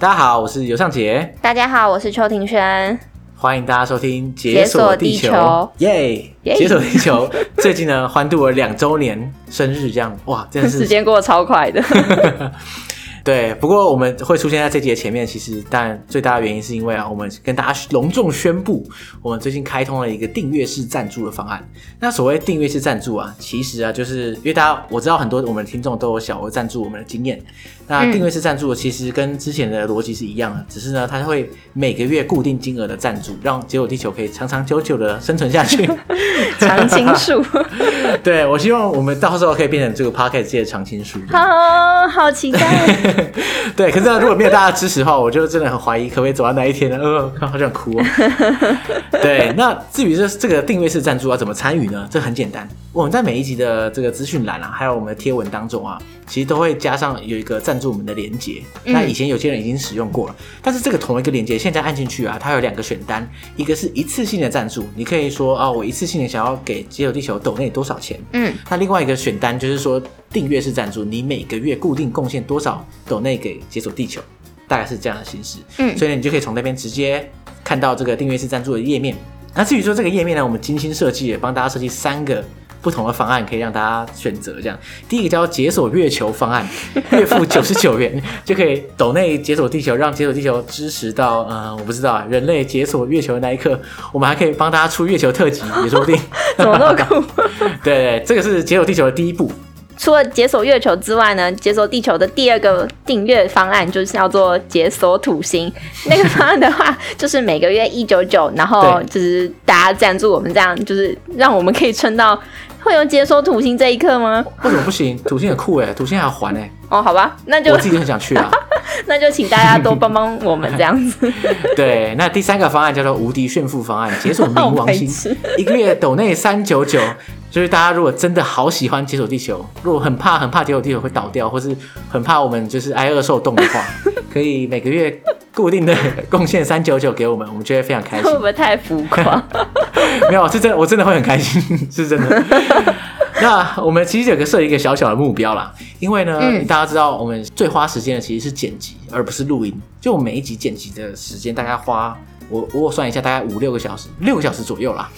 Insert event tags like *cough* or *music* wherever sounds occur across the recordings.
大家好，我是尤尚杰。大家好，我是邱庭轩。欢迎大家收听《解锁地球》，耶！解锁地球 *laughs* 最近呢，欢度了两周年生日，这样哇，真的是时间过得超快的。对，不过我们会出现在这集的前面，其实但最大的原因是因为啊，我们跟大家隆重宣布，我们最近开通了一个订阅式赞助的方案。那所谓订阅式赞助啊，其实啊，就是因为大家我知道很多我们的听众都有小额赞助我们的经验。那订阅式赞助其实跟之前的逻辑是一样的，只是呢，它会每个月固定金额的赞助，让解锁地球可以长长久久的生存下去。常青树。对，我希望我们到时候可以变成这个 Podcast 界的常青树。好，好期待。*laughs* 对，可是呢，如果没有大家支持的话，我就真的很怀疑可不可以走到那一天呢？呃，好想哭哦。对，那至于这这个订阅式赞助要怎么参与呢？这很简单，我们在每一集的这个资讯栏啊，还有我们的贴文当中啊，其实都会加上有一个赞助我们的连结。那以前有些人已经使用过了，但是这个同一个连结现在按进去啊，它有两个选单，一个是一次性的赞助，你可以说啊、哦，我一次性的想要给解锁地球抖内多少钱？嗯，那另外一个选单就是说。订阅式赞助，你每个月固定贡献多少抖内给解锁地球，大概是这样的形式。嗯，所以呢，你就可以从那边直接看到这个订阅式赞助的页面。那至于说这个页面呢，我们精心设计也，帮大家设计三个不同的方案，可以让大家选择。这样，第一个叫解锁月球方案，月付九十九元就可以抖内解锁地球，让解锁地球支持到呃，我不知道啊，人类解锁月球的那一刻。我们还可以帮大家出月球特辑，也说不定。*laughs* 怎么那么酷？*laughs* 对对，这个是解锁地球的第一步。除了解锁月球之外呢，解锁地球的第二个订阅方案就是叫做解锁土星。那个方案的话，就是每个月一九九，然后就是大家赞助我们这样，就是让我们可以撑到会有解锁土星这一刻吗？为什么不行？土星很酷哎，土星还要还哎。哦，好吧，那就我自己很想去啊。*laughs* 那就请大家多帮帮我们这样子。*laughs* 对，那第三个方案叫做无敌炫富方案，解锁冥王星，*laughs* 一个月抖内三九九。就是大家如果真的好喜欢解锁地球，如果很怕很怕解锁地球会倒掉，或是很怕我们就是挨饿受冻的话，*laughs* 可以每个月固定的贡献三九九给我们，我们觉得非常开心。会不会太浮夸？*laughs* 没有，是真的，我真的会很开心，*laughs* 是真的。那我们其实有个设一个小小的目标啦，因为呢，嗯、大家知道我们最花时间的其实是剪辑，而不是录音。就我每一集剪辑的时间大概花，我我算一下，大概五六个小时，六个小时左右啦。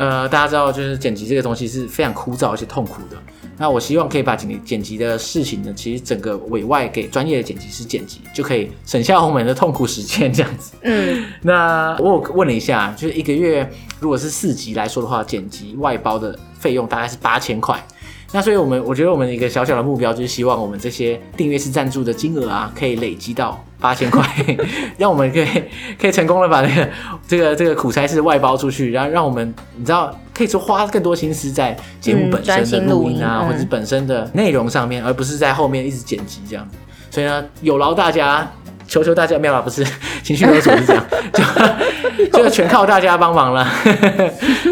呃，大家知道，就是剪辑这个东西是非常枯燥而且痛苦的。那我希望可以把剪辑剪辑的事情呢，其实整个委外给专业的剪辑师剪辑，就可以省下我们的痛苦时间这样子。嗯，*laughs* 那我有问了一下，就是一个月如果是四集来说的话，剪辑外包的费用大概是八千块。那所以我们我觉得我们一个小小的目标就是希望我们这些订阅式赞助的金额啊，可以累积到。八千块，*laughs* 让我们可以可以成功的把这个这个这个苦差事外包出去，然后让我们你知道可以说花更多心思在节目本身的录音啊，嗯、或者本身的内容上面，而不是在后面一直剪辑这样。所以呢，有劳大家，求求大家，没有啦，不是 *laughs* 情绪勒索是这样，*laughs* 就 *laughs* 就全靠大家帮忙了。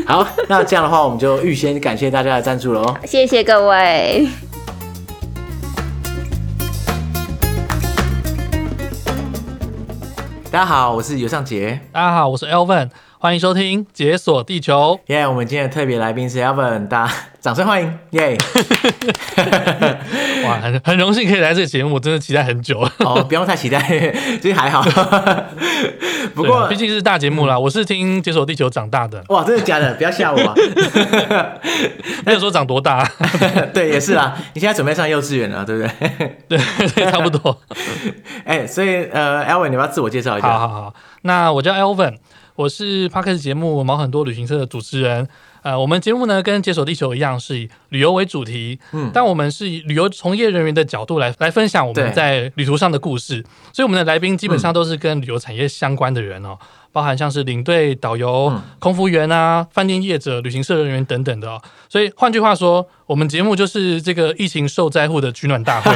好，那这样的话，我们就预先感谢大家的赞助了哦，谢谢各位。大家好，我是尤尚杰。大家好，我是 Elvin。欢迎收听《解锁地球》。耶，yeah, 我们今天的特别来宾是 Elvin，大家 *laughs* 掌声欢迎。耶、yeah，*laughs* 哇，很很荣幸可以来这个节目，我真的期待很久了。哦，不用太期待，*laughs* 其实还好。不过毕竟是大节目啦，嗯、我是听《解锁地球》长大的。哇，真的假的？不要吓我、啊。没有说长多大。对，也是啦。你现在准备上幼稚园了，对不对？对，差不多。哎，所以呃，Elvin，你要不要自我介绍一下？好好好，那我叫 Elvin，我是 Podcast 节目《毛很多旅行社》的主持人。呃，我们节目呢跟解锁地球一样，是以旅游为主题，嗯，但我们是以旅游从业人员的角度来来分享我们在旅途上的故事，所以我们的来宾基本上都是跟旅游产业相关的人哦，嗯、包含像是领队、导游、嗯、空服员啊、饭店业者、旅行社人员等等的哦。所以换句话说，我们节目就是这个疫情受灾户的取暖大会。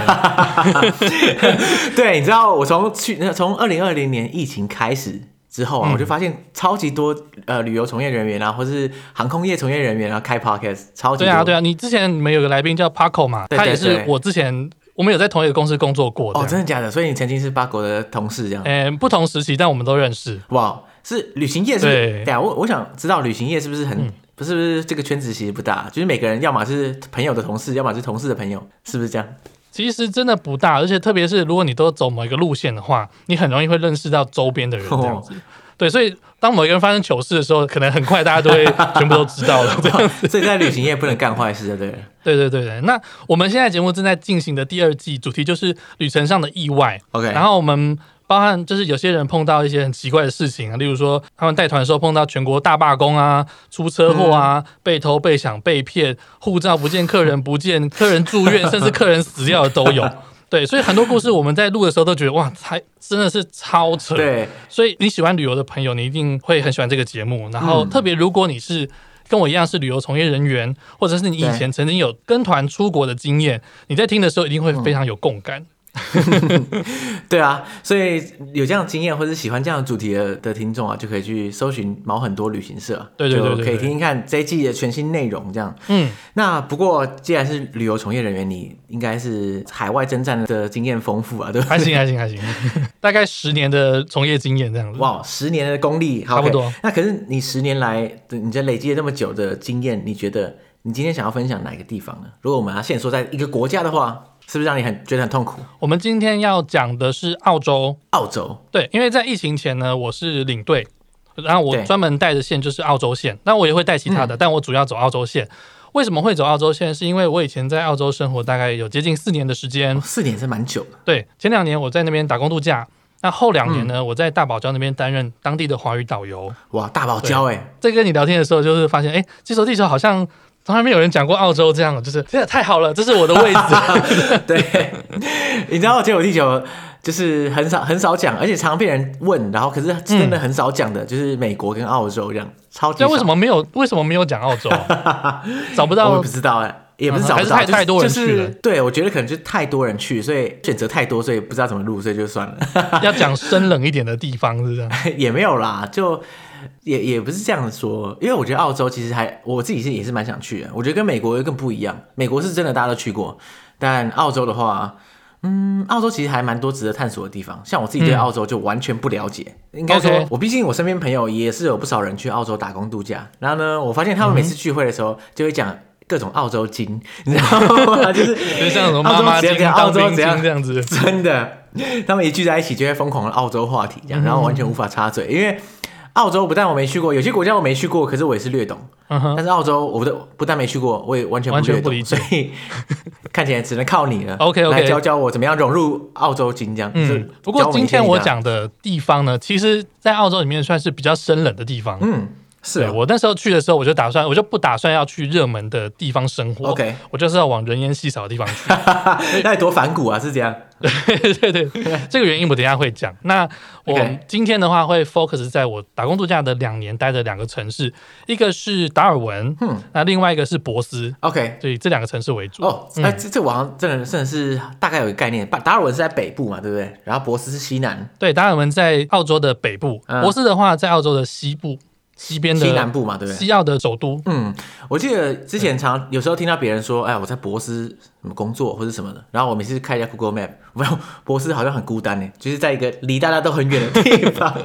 *laughs* 对，你知道我从去从二零二零年疫情开始。之后啊，我就发现超级多呃旅游从业人员啊，或是航空业从业人员啊，开 podcast 超级多。对啊，对啊，你之前你们有个来宾叫 Paco 嘛，对对对，他也是我之前我们有在同一个公司工作过的。哦，真的假的？所以你曾经是 Paco 的同事这样？嗯，不同时期，但我们都认识。哇，是旅行业是不是？对啊，我我想知道旅行业是不是很、嗯、不是不是这个圈子其实不大，就是每个人要么是朋友的同事，要么是同事的朋友，是不是这样？其实真的不大，而且特别是如果你都走某一个路线的话，你很容易会认识到周边的人这样子。哦、对，所以当某一个人发生糗事的时候，可能很快大家都会 *laughs* 全部都知道了这样子。所以在旅行业不能干坏事，对不对？对对对对。那我们现在节目正在进行的第二季主题就是旅程上的意外。OK，然后我们。包含就是有些人碰到一些很奇怪的事情啊，例如说他们带团的时候碰到全国大罢工啊、出车祸啊、被偷、被抢、被骗、护照不见、客人不见、客人住院，*laughs* 甚至客人死掉的都有。对，所以很多故事我们在录的时候都觉得哇，还真的是超扯。对，所以你喜欢旅游的朋友，你一定会很喜欢这个节目。然后特别如果你是跟我一样是旅游从业人员，或者是你以前曾经有跟团出国的经验，你在听的时候一定会非常有共感。*laughs* 对啊，所以有这样的经验或者喜欢这样的主题的的听众啊，就可以去搜寻毛很多旅行社，对对对，可以听听看这一季的全新内容。这样，嗯，那不过既然是旅游从业人员，你应该是海外征战的经验丰富啊，对吧？还行还行还行，*laughs* 大概十年的从业经验这样子。哇，十年的功力，差不多。Okay, 那可是你十年来，你这累积了那么久的经验，你觉得你今天想要分享哪个地方呢？如果我们要限缩在一个国家的话。是不是让你很觉得很痛苦？我们今天要讲的是澳洲。澳洲，对，因为在疫情前呢，我是领队，然后我专门带的线就是澳洲线，那我也会带其他的，嗯，但我主要走澳洲线。为什么会走澳洲线？是因为我以前在澳洲生活大概有接近四年的时间，哦，四年是蛮久的。对，前两年我在那边打工度假，那后两年呢，嗯，我在大堡礁那边担任当地的华语导游。哇，大堡礁哎，在跟你聊天的时候，就是发现，哎，这艘地球好像。从来没有人讲过澳洲这样，就是真的太好了，这是我的位置。*laughs* 对，*laughs* 你知道解锁地球就是很少很少讲，而且常常被人问，然后可是真的很少讲的，就是美国跟澳洲这样，超级少。那为什么没有？为什么没有讲澳洲？*laughs* 找不到？我也不知道哎，也不是找不到，太太多人去了。就是就是、对，我觉得可能就是太多人去，所以选择太多，所以不知道怎么录，所以就算了。要讲深冷一点的地方，是这样？也没有啦，就。也也不是这样说，因为我觉得澳洲其实还我自己是也是蛮想去的。我觉得跟美国又更不一样，美国是真的大家都去过，但澳洲的话，嗯，澳洲其实还蛮多值得探索的地方。像我自己对澳洲就完全不了解，嗯、应该说，我毕竟我身边朋友也是有不少人去澳洲打工度假，然后呢，我发现他们每次聚会的时候就会讲各种澳洲经，*laughs* 你知道吗？*laughs* 就是就像什么妈妈经、澳洲怎样这样子，真的，他们一聚在一起就会疯狂的澳洲话题，这样，然后完全无法插嘴，因为。澳洲不但我没去过，有些国家我没去过，可是我也是略懂。Uh. 但是澳洲，我不不但没去过，我也完全不略懂，不理解，所以看起来只能靠你了。*laughs* OK OK，来教教我怎么样融入澳洲金这样。嗯，不过今天我讲的地方呢，其实在澳洲里面算是比较生冷的地方。嗯。是、啊、我那时候去的时候，我就打算，我就不打算要去热门的地方生活。OK，我就是要往人烟稀少的地方去。*laughs* 那多反骨啊，是这样。对 *laughs* 对对，*laughs* 这个原因我等一下会讲。那我今天的话会 focus 在我打工度假的两年待的两个城市，一个是达尔文，嗯，那另外一个是博斯。OK，所以这两个城市为主。哦，哎、嗯，这这网上真的真的是大概有一个概念。达尔文是在北部嘛，对不对？然后博斯是西南。对，达尔文在澳洲的北部，博斯的话在澳洲的西部。西边的西南部嘛，对不对？西澳的首都。嗯，我记得之前常有时候听到别人说，哎，我在博斯什么工作或者什么的，然后我每次开一下 Google Map，*laughs* 没有博斯好像很孤单呢，就是在一个离大家都很远的地方。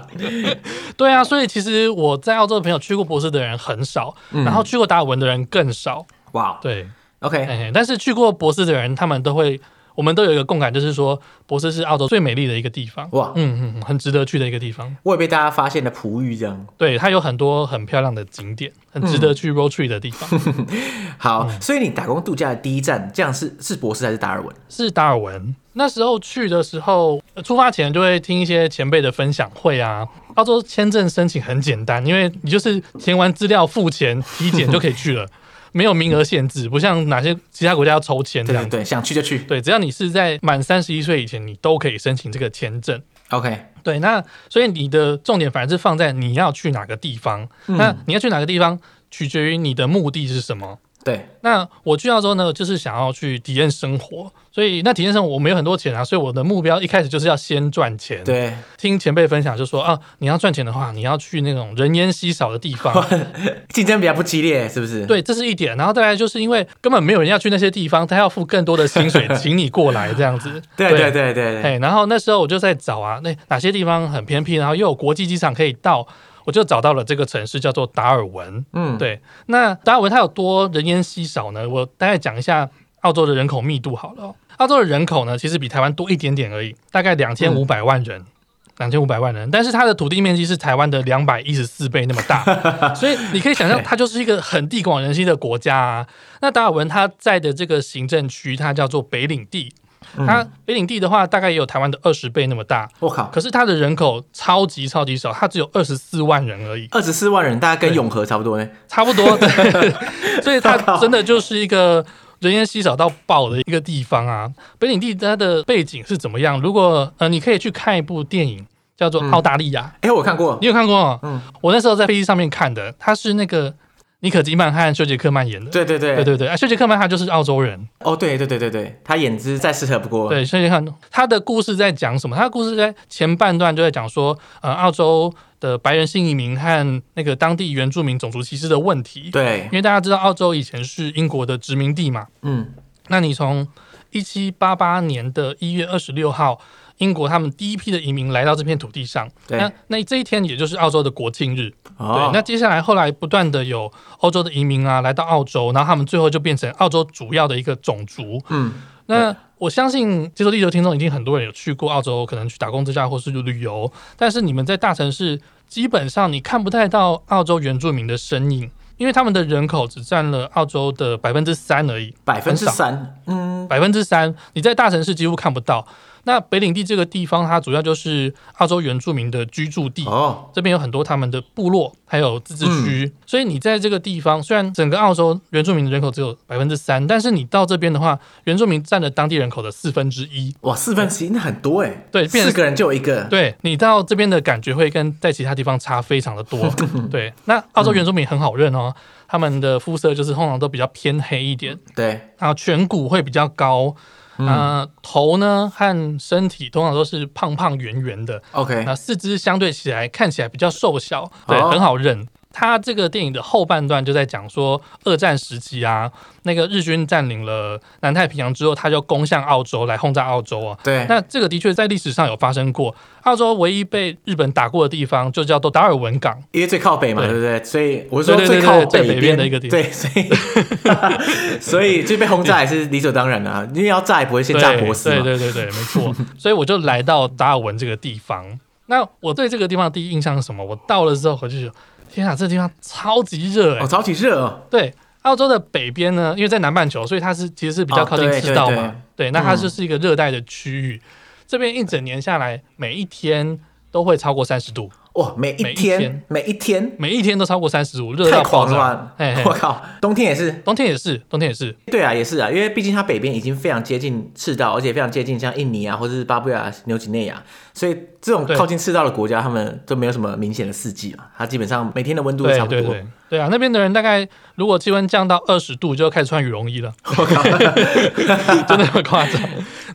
*laughs* 对啊，所以其实我在澳洲的朋友去过博斯的人很少，嗯、然后去过达尔文的人更少。哇，对，OK，但是去过博斯的人，他们都会。我们都有一个共感，就是说，博斯是澳洲最美丽的一个地方。哇，嗯嗯，很值得去的一个地方。我也被大家发现了璞玉这样。对，它有很多很漂亮的景点，很值得去 road trip 的地方。嗯、*laughs* 好、嗯，所以你打工度假的第一站，这样是是博斯还是达尔文？是达尔文。那时候去的时候，出发前就会听一些前辈的分享会啊。澳洲签证申请很简单，因为你就是填完资料、付钱、体检就可以去了。*laughs* 没有名额限制，不像哪些其他国家要抽签这样。对，对，想去就去。对，只要你是在满三十一岁以前，你都可以申请这个签证。OK，对，那所以你的重点反而是放在你要去哪个地方。嗯、那你要去哪个地方，取决于你的目的是什么。对，那我去澳洲呢，就是想要去体验生活，所以那体验生活我没有很多钱啊，所以我的目标一开始就是要先赚钱。对，听前辈分享就说啊，你要赚钱的话，你要去那种人烟稀少的地方，*laughs* 竞争比较不激烈，是不是？对，这是一点。然后再来就是因为根本没有人要去那些地方，他要付更多的薪水请你过来这样子。对对对对对。哎，然后那时候我就在找啊，那哪些地方很偏僻，然后又有国际机场可以到。我就找到了这个城市，叫做达尔文。嗯，对。那达尔文它有多人烟稀少呢？我大概讲一下澳洲的人口密度好了，澳洲的人口呢，其实比台湾多一点点而已，大概两千五百万人，两千五百万人，但是它的土地面积是台湾的两百一十四倍那么大，*laughs* 所以你可以想象，它就是一个很地广人稀的国家啊。那达尔文它在的这个行政区，它叫做北领地。它北领地的话，大概也有台湾的二十倍那么大。我靠！可是它的人口超级超级少，它只有二十四万人而已。二十四万人，大概跟永和差不多呢。差不多，对。*laughs* 所以它真的就是一个人烟稀少到爆的一个地方啊。北领地它的背景是怎么样？如果呃，你可以去看一部电影，叫做《澳大利亚》。哎，我看过，你有看过？嗯，我那时候在飞机上面看的，它是那个。妮可基曼和休杰克曼演的，对对对对对对，啊，休杰克曼他就是澳洲人，哦，对对对对对，他演技再适合不过。对，休杰克他的故事在讲什么？他的故事在前半段就在讲说，呃，澳洲的白人新移民和那个当地原住民种族歧视的问题。对，因为大家知道澳洲以前是英国的殖民地嘛，嗯，那你从一七八八年的一月二十六号。英国他们第一批的移民来到这片土地上，那那这一天也就是澳洲的国庆日。哦、对，那接下来后来不断的有欧洲的移民啊来到澳洲，然后他们最后就变成澳洲主要的一个种族。嗯，那我相信接受地球听众已经很多人有去过澳洲，可能去打工度假或是旅游，但是你们在大城市基本上你看不太到澳洲原住民的身影，因为他们的人口只占了澳洲的百分之三而已，百分之三，嗯，百分之三，你在大城市几乎看不到。那北领地这个地方，它主要就是澳洲原住民的居住地。哦，这边有很多他们的部落，还有自治区。嗯、所以你在这个地方，虽然整个澳洲原住民的人口只有百分之三，但是你到这边的话，原住民占了当地人口的四分之一。哇，四分之一那很多哎。对，四个人就有一个。对，你到这边的感觉会跟在其他地方差非常的多。*laughs* 对，那澳洲原住民很好认哦，他们的肤色就是通常都比较偏黑一点。对，然后颧骨会比较高。嗯、呃，头呢和身体通常都是胖胖圆圆的。OK，那四肢相对起来看起来比较瘦小，对，哦、很好认。他这个电影的后半段就在讲说，二战时期啊，那个日军占领了南太平洋之后，他就攻向澳洲来轰炸澳洲啊。对，那这个的确在历史上有发生过。澳洲唯一被日本打过的地方就叫做达尔文港，因为最靠北嘛，对不对？所以我说最靠北边的一个地方，对，所以 *laughs* 所以就被轰炸也是理所当然的啊，因为要炸也不会先炸波斯嘛。对对对对，没错。所以我就来到达尔文这个地方。那我对这个地方的第一印象是什么？我到了之后回去。天啊，这地方超级热哎、欸！哦，超级热哦。对，澳洲的北边呢，因为在南半球，所以它是其实是比较靠近赤道嘛。哦、对，对，对，对，那它就是一个热带的区域。嗯、这边一整年下来，每一天都会超过三十度。哇，每一天，每一天，每一天都超过三十五，热到狂了！我靠，冬天也是，冬天也是，冬天也是。对啊，也是啊，因为毕竟它北边已经非常接近赤道，而且非常接近像印尼啊，或者是巴布亚纽几内亚，所以这种靠近赤道的国家，他们都没有什么明显的四季嘛，它基本上每天的温度都差不多。对对对，对啊，那边的人大概如果气温降到二十度，就要开始穿羽绒衣了。我靠，*laughs* 真的很夸张。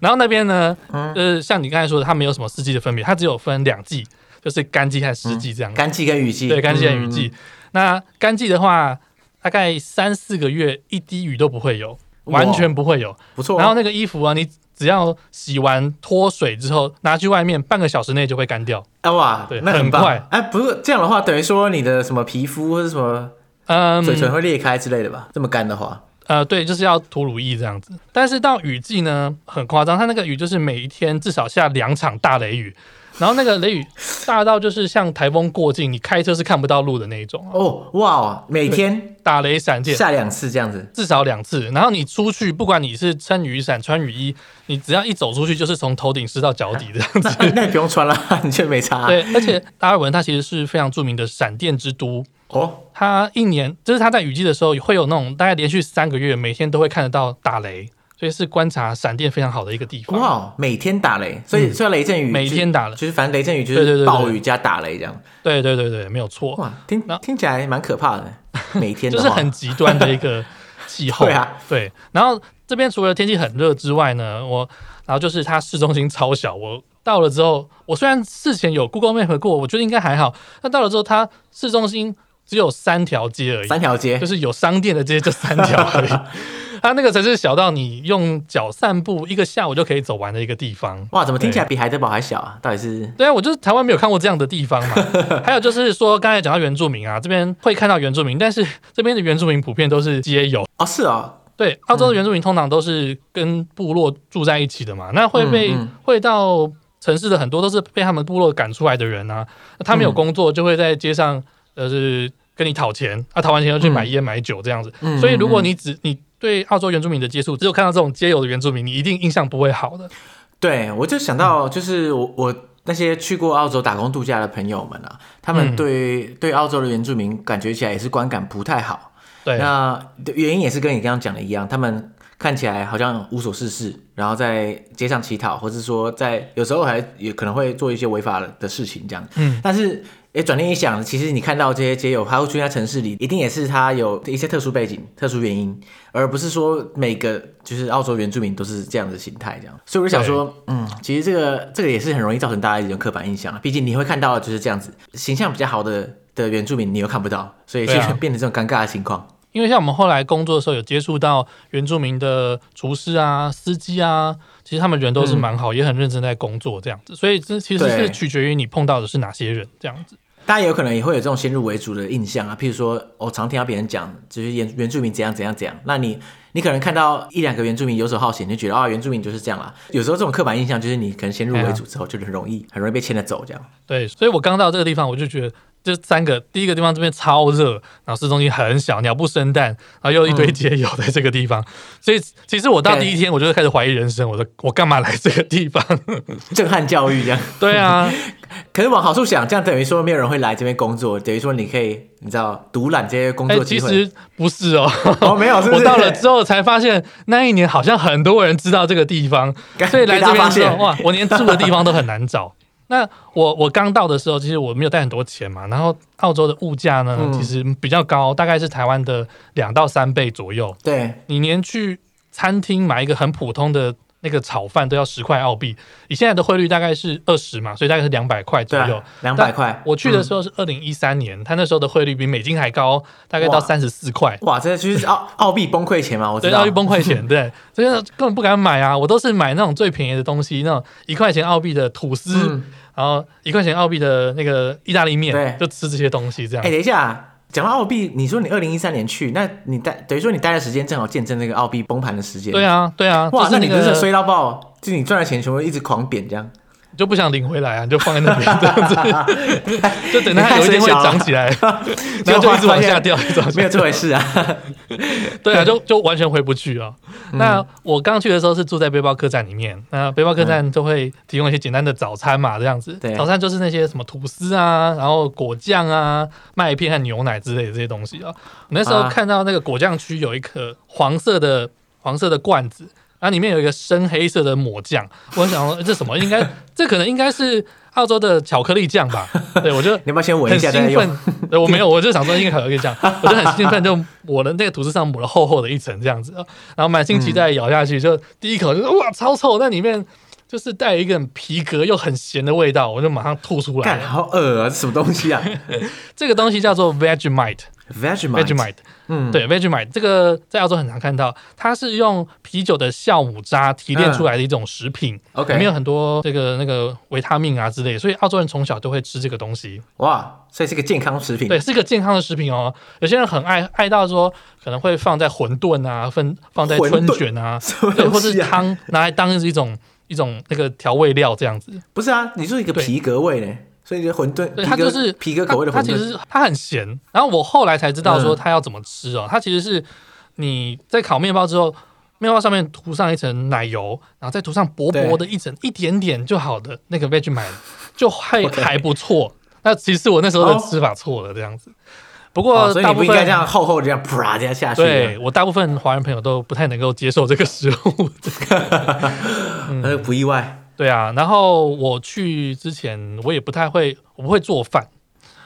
然后那边呢，呃，像你刚才说的，它没有什么四季的分别，它只有分两季。就是干季和湿季这样，干季跟雨季，对，干季跟雨季。那干季的话，大概三四个月一滴雨都不会有，完全不会有，不错。然后那个衣服啊，你只要洗完脱水之后拿去外面，半个小时内就会干掉。啊哇，对，那很快。哎，不是这样的话，等于说你的什么皮肤或者什么，嗯，嘴唇会裂开之类的吧？这么干的话，呃，对，就是要涂乳液这样子。但是到雨季呢，很夸张，它那个雨就是每一天至少下两场大雷雨。然后那个雷雨大到就是像台风过境，你开车是看不到路的那一种哦，哇！每天打雷闪电，下两次这样子，至少两次。然后你出去，不管你是撑雨伞、穿雨衣，你只要一走出去，就是从头顶湿到脚底这样子。*laughs* 那，不用穿了，*laughs* 你却没差。对，而且达尔文它其实是非常著名的闪电之都哦。它一年就是它在雨季的时候会有那种大概连续三个月，每天都会看得到打雷。所以是观察闪电非常好的一个地方。哇，每天打雷，所以虽然雷阵雨每天打雷，就是反正雷阵雨就是暴雨加打雷这样。对对对对，没有错。哇，听听起来蛮可怕的。*laughs* 每天就是很极端的一个气候。*laughs* 对啊，对。然后这边除了天气很热之外呢，我然后就是它市中心超小。我到了之后，我虽然事前有 Google Map 过，我觉得应该还好。但到了之后，它市中心只有三条街而已，三条街就是有商店的街就三条而已。*laughs* 它那个城市小到你用脚散步一个下午就可以走完的一个地方。哇，怎么听起来比海德堡还小啊？到底是？对啊，我就是台湾没有看过这样的地方嘛。还有就是说，刚才讲到原住民啊，这边会看到原住民，但是这边的原住民普遍都是街友。哦，是啊、哦，对，澳洲的原住民通常都是跟部落住在一起的嘛，那会被、会到城市的很多都是被他们部落赶出来的人啊，他们有工作就会在街上呃是跟你讨钱，啊讨完钱又去买烟买酒这样子，嗯、所以如果你只你对澳洲原住民的接触只有看到这种街友的原住民，你一定印象不会好的。对，我就想到就是我我那些去过澳洲打工度假的朋友们啊，他们对、嗯、对澳洲的原住民感觉起来也是观感不太好。对，那原因也是跟你刚刚讲的一样，他们看起来好像无所事事，然后在街上乞讨，或是说在有时候还也可能会做一些违法的事情这样。嗯，但是诶，转念一想，其实你看到这些街友，他会出现在城市里，一定也是他有一些特殊背景、特殊原因，而不是说每个就是澳洲原住民都是这样的形态这样。所以我就想说，嗯，其实这个这个也是很容易造成大家一种刻板印象，毕竟你会看到就是这样子形象比较好的的原住民，你又看不到，所以就变成这种尴尬的情况。因为像我们后来工作的时候，有接触到原住民的厨师啊、司机啊，其实他们人都是蛮好，嗯、也很认真在工作这样子。所以这其实是取决于你碰到的是哪些人这样子。大家有可能也会有这种先入为主的印象啊，譬如说，我常听到别人讲，就是原原住民怎样怎样怎样，那你你可能看到一两个原住民游手好闲，你就觉得啊、哦，原住民就是这样啦。有时候这种刻板印象就是你可能先入为主之后，就很容易很容易被牵着走这样。对，所以我刚到这个地方，我就觉得。就三个，第一个地方这边超热，然后市中心很小，鸟不生蛋，然后又一堆街友在这个地方，嗯、所以其实我到第一天我就开始怀疑人生，我说我干嘛来这个地方？*laughs* 震撼教育这样。对啊，*laughs* 可是往好处想，这样等于说没有人会来这边工作，等于说你可以你知道独揽这些工作机会。其实不是哦，哦没有是是，我到了之后才发现那一年好像很多人知道这个地方，所以来这边之后哇，我连住的地方都很难找。那我我刚到的时候，其实我没有带很多钱嘛，然后澳洲的物价呢，嗯、其实比较高，大概是台湾的两到三倍左右。对，你连去餐厅买一个很普通的。那个炒饭都要十块澳币，以现在的汇率大概是二十嘛，所以大概是两百块左右。两百块。我去的时候是二零一三年，他、嗯、那时候的汇率比美金还高，大概到三十四块。哇，这就是澳澳币崩溃钱嘛？我知道。对，澳币崩溃钱，对，所以根本不敢买啊！我都是买那种最便宜的东西，那种一块钱澳币的吐司，嗯、然后一块钱澳币的那个意大利面，就吃这些东西这样。哎、欸，等一下。讲到澳币，你说你二零一三年去，那你待等于说你待的时间正好见证那个澳币崩盘的时间。对啊，对啊，哇，那，那你不是衰到爆？就你赚的钱全部一直狂贬这样。就不想领回来啊，你就放在那边这样子，就等它有一天会涨起来，*laughs* 然后就一直往下掉，没有这回事啊。*laughs* 对啊，就就完全回不去啊。嗯、那我刚去的时候是住在背包客栈里面，那背包客栈就会提供一些简单的早餐嘛，这样子。对早餐就是那些什么吐司啊，然后果酱啊、麦片和牛奶之类的这些东西啊。我那时候看到那个果酱区有一颗黄色的黄色的罐子。然后里面有一个深黑色的抹酱，我想说这什么？应该这可能应该是澳洲的巧克力酱吧？对，我就你要不要先闻一下？很兴奋，*laughs* 对，我没有，我就想说应该巧克力酱，我就很兴奋，就抹了那个吐司上抹了厚厚的一层这样子，然后满心期待咬下去，就第一口就是哇超臭，那里面就是带一个很皮革又很咸的味道，我就马上吐出来。好恶啊！这什么东西啊？*laughs* 这个东西叫做 Vegemite。Vegemite，嗯，对，Vegemite 这个在澳洲很常看到，它是用啤酒的酵母渣提炼出来的一种食品，OK，里面有很多这个那个维他命啊之类的，所以澳洲人从小都会吃这个东西。哇，所以是个健康食品，对，是一个健康的食品哦。有些人很爱爱到说，可能会放在馄饨啊，分放在春卷啊，啊对，或是汤拿来当一种一种那个调味料这样子。不是啊，你说一个皮革味呢？所以馄饨，对，它就是皮革口味的馄饨。它其实它很咸，然后我后来才知道说它要怎么吃哦。它其实是你在烤面包之后，面包上面涂上一层奶油，然后再涂上薄薄的一层一点点就好的那个 Vegemite，*laughs* 就还还不错。那其实我那时候的吃法错了，这样子。不过大部分应该这样厚厚这样啪这样下去。对，我大部分华人朋友都不太能够接受这个食物，*laughs* *laughs* 那不意外。对啊，然后我去之前我也不太会，我不会做饭，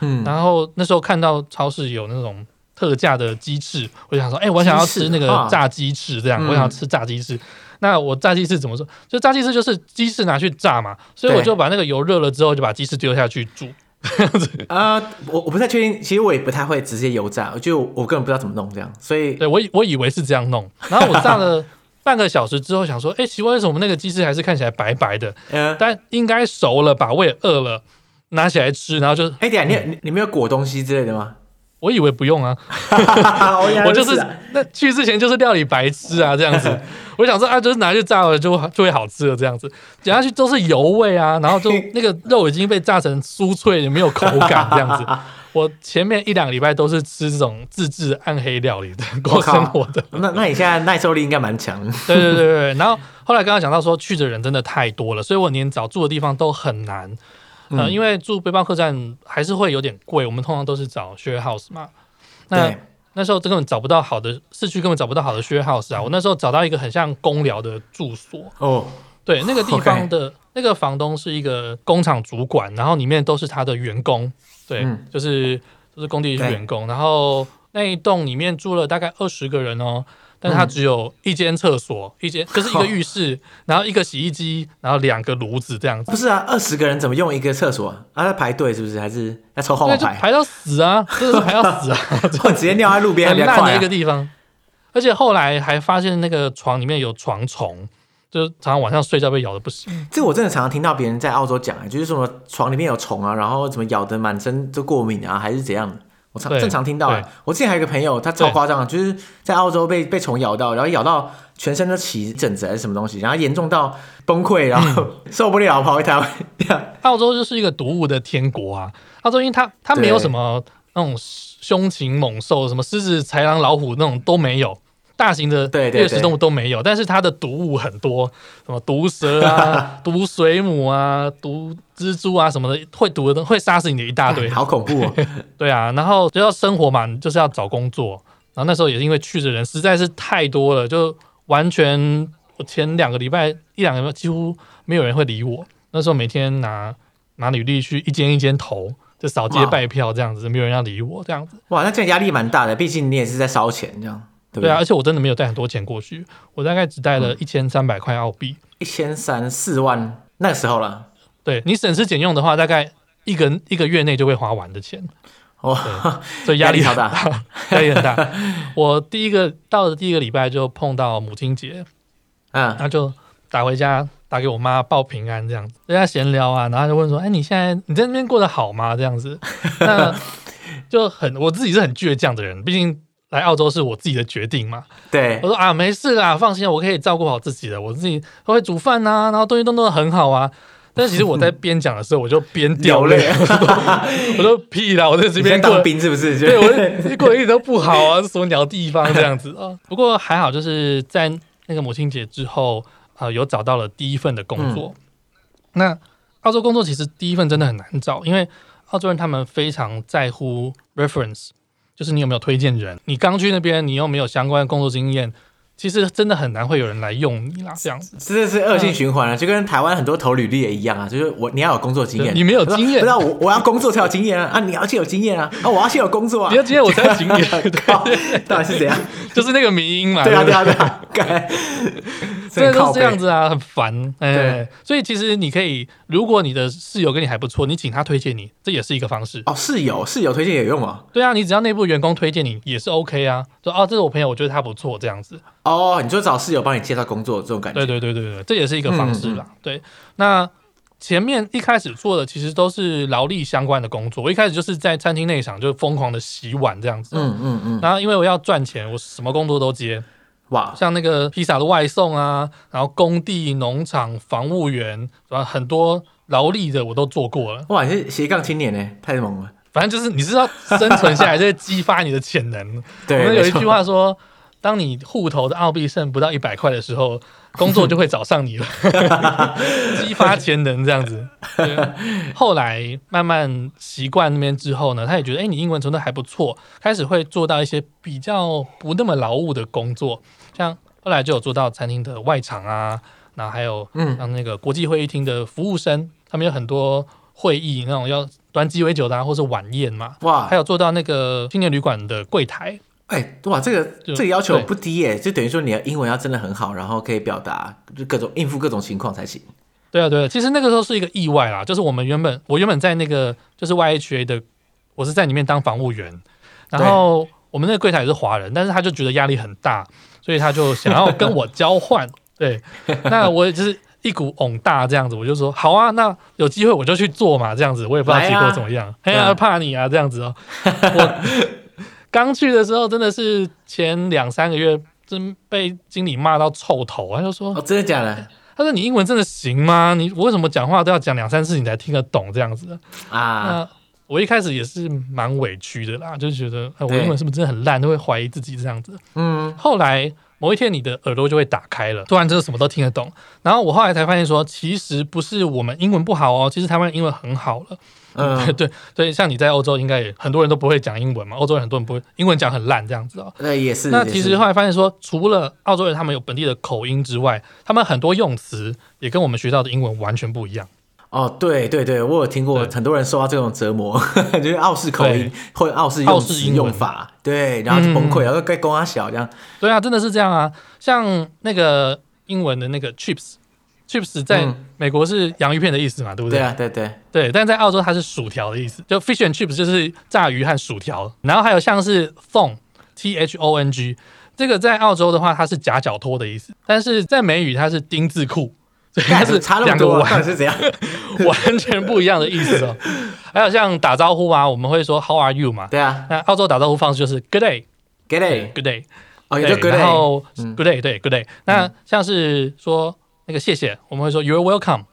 嗯，然后那时候看到超市有那种特价的鸡翅，我就想说，哎，我想要吃那个炸鸡翅，这样，啊、我想要吃炸鸡翅。嗯、那我炸鸡翅怎么说？就炸鸡翅就是鸡翅拿去炸嘛，所以我就把那个油热了之后，就把鸡翅丢下去煮。*laughs* 啊、呃，我我不太确定，其实我也不太会直接油炸，就我根本不知道怎么弄这样，所以对我我以为是这样弄，然后我炸了。*laughs* *laughs* 半个小时之后想说，哎，奇怪，为什么那个鸡翅还是看起来白白的？嗯，但应该熟了吧？我也饿了，拿起来吃，然后就，哎，等下，你你你没有裹东西之类的吗？*laughs* 我以为不用啊，我就是那去之前就是料理白痴啊，这样子。我想说啊，就是拿去炸了就就会好吃了，这样子。讲下去都是油味啊，然后就 *laughs* 那个肉已经被炸成酥脆，也没有口感这样子。我前面一两个礼拜都是吃这种自制暗黑料理的过生活的。那那你现在耐受力应该蛮强的。对对对对。然后后来刚刚讲到说去的人真的太多了，所以我连找住的地方都很难。嗯、呃，因为住背包客栈还是会有点贵，我们通常都是找 share house 嘛。那对那时候根本找不到好的市区，根本找不到好的 share house 啊。我那时候找到一个很像公寮的住所哦，对，那个地方的那个房东是一个工厂主管，然后里面都是他的员工，对，嗯、就是都、就是工地的员工，然后那一栋里面住了大概二十个人哦。但是它只有一间厕所，一间就是一个浴室，然后一个洗衣机，然后两个炉子这样子。不是啊，二十个人怎么用一个厕所啊？在排队是不是？还是在抽号码牌？排到死啊！真的是排到死啊！*laughs* 就直接尿在路边，很烂的一个地方。而且后来还发现那个床里面有床虫，就是常常晚上睡觉被咬的不行。这个我真的常常听到别人在澳洲讲，就是什么床里面有虫啊，然后怎么咬的满身都过敏啊，还是怎样？我常正常听到，我之前还有一个朋友，他超夸张，就是在澳洲被被虫咬到，然后咬到全身都起疹子还是什么东西，然后严重到崩溃，然后受不了跑回台湾。澳洲就是一个毒物的天国啊！澳洲因为它它没有什么那种凶禽猛兽，什么狮子、豺狼、老虎那种都没有。大型的掠食动物都没有，但是它的毒物很多，什么毒蛇啊、*laughs* 毒水母啊、毒蜘蛛啊什么的，会毒的会杀死你的一大堆，*laughs* 好恐怖哦。*laughs* 对啊，然后就要生活嘛，就是要找工作。然后那时候也是因为去的人实在是太多了，就完全我前两个礼拜一两个几乎没有人会理我。那时候每天拿拿履历去一间一间投，就扫街拜票这样子，没有人要理我这样子。哇，那这样压力蛮大的，毕竟你也是在烧钱这样。对啊，而且我真的没有带很多钱过去，我大概只带了一千三百块澳币，一千三四万那个时候了。对，你省吃俭用的话，大概一个一个月内就会花完的钱。哦，所以压力好大，压力很大。我第一个到的第一个礼拜就碰到母亲节，嗯，那就打回家打给我妈报平安这样子，跟她闲聊啊，然后就问说，哎，你现在你在那边过得好吗？这样子，那就很我自己是很倔强的人，毕竟。来澳洲是我自己的决定嘛？对，我说啊，没事啦，放心，我可以照顾好自己的，我自己会煮饭呐、啊，然后东西都弄得很好啊。但其实我在边讲的时候，我就边掉泪，*laughs* *laughs* 我说屁啦，我在这边当兵是不是？对，我过得一直都不好啊，是什么鸟地方这样子啊？*laughs* 不过还好，就是在那个母亲节之后啊、呃，有找到了第一份的工作。嗯、那澳洲工作其实第一份真的很难找，因为澳洲人他们非常在乎 reference。就是你有没有推荐人？你刚去那边，你又没有相关的工作经验，其实真的很难会有人来用你啦。这样子，这是恶性循环啊，嗯、就跟台湾很多投履历也一样啊。就是我你要有工作经验，你没有经验，*laughs* 不知道我我要工作才有经验啊啊！你要先有经验啊啊！我要先有工作啊，你要经验我才有经验，*laughs* 到底是怎样？*laughs* 就是那个迷音嘛，对啊对啊对啊，该。真的是这样子啊，很烦哎。对所以其实你可以，如果你的室友跟你还不错，你请他推荐你，这也是一个方式。哦，室友室友推荐也有用啊。对啊，你只要内部员工推荐你也是 OK 啊。说哦，这是我朋友，我觉得他不错，这样子。哦，你就找室友帮你介绍工作这种感觉。对对对对对，这也是一个方式啦。对，那前面一开始做的其实都是劳力相关的工作。我一开始就是在餐厅内场就疯狂的洗碗这样子。嗯嗯嗯。然后因为我要赚钱，我什么工作都接。哇，像那个披萨的外送啊，然后工地、农场、防务员，然后很多劳力的我都做过了。哇，你是斜杠青年呢，太猛了！反正就是你是要生存下来，*laughs* 就会激发你的潜能。对，我们有一句话说，当你户头的澳币剩不到一百块的时候，工作就会找上你了，*laughs* 激发潜能这样子。后来慢慢习惯那边之后呢，他也觉得，哎，你英文程度还不错，开始会做到一些比较不那么劳务的工作，像后来就有做到餐厅的外场啊，然后还有像那个国际会议厅的服务生，他们有很多会议那种要端鸡尾酒的，啊，或是晚宴嘛，哇，还有做到那个青年旅馆的柜台。哎，哇，这个就这个要求不低耶，就等于说你的英文要真的很好，然后可以表达就各种应付各种情况才行。对啊，对啊，其实那个时候是一个意外啦，就是我们原本我原本在那个就是 YHA 的，我是在里面当防务员，然后我们那个柜台也是华人，但是他就觉得压力很大，所以他就想要跟我交换。*laughs* 对，那我也就是一股翁大这样子，我就说好啊，那有机会我就去做嘛，这样子我也不知道结果怎么样，哎呀，怕你啊这样子哦。我刚去的时候真的是前两三个月，真被经理骂到臭头。他就说：“哦，真的假的？”他说：“你英文真的行吗？你为什么讲话都要讲两三次你才听得懂这样子啊？”那我一开始也是蛮委屈的啦，就觉得我英文是不是真的很烂，都会怀疑自己这样子。嗯，后来。某一天，你的耳朵就会打开了，突然就什么都听得懂。然后我后来才发现说，其实不是我们英文不好哦，其实台湾英文很好了。嗯，*laughs* 对，所以像你在欧洲，应该也很多人都不会讲英文嘛。欧洲人很多人不会英文讲很烂这样子哦。那，也是。那其实后来发现说，除了澳洲人他们有本地的口音之外，他们很多用词也跟我们学到的英文完全不一样。哦，对对对，我有听过很多人受到这种折磨，*laughs* 就是澳式口音或者澳式用词用法，对，然后就崩溃，然后该公阿小这样。对啊，真的是这样啊。像那个英文的那个 chips，chips 在美国是洋芋片的意思嘛，对不对？对啊，对对对。但在澳洲它是薯条的意思，就 fish and chips 就是炸鱼和薯条。然后还有像是 thong，t h o n g，这个在澳洲的话它是夹脚拖的意思，但是在美语它是丁字裤。它是差两个完是怎样，*laughs* 完全不一样的意思哦。还有像打招呼啊，我们会说 How are you 嘛？对啊。那澳洲打招呼方式就是 Good day，Good day，Good day。哦，也就 Good day。然后 Good day，对 Good day。那像是说那个谢谢，我们会说 You're welcome。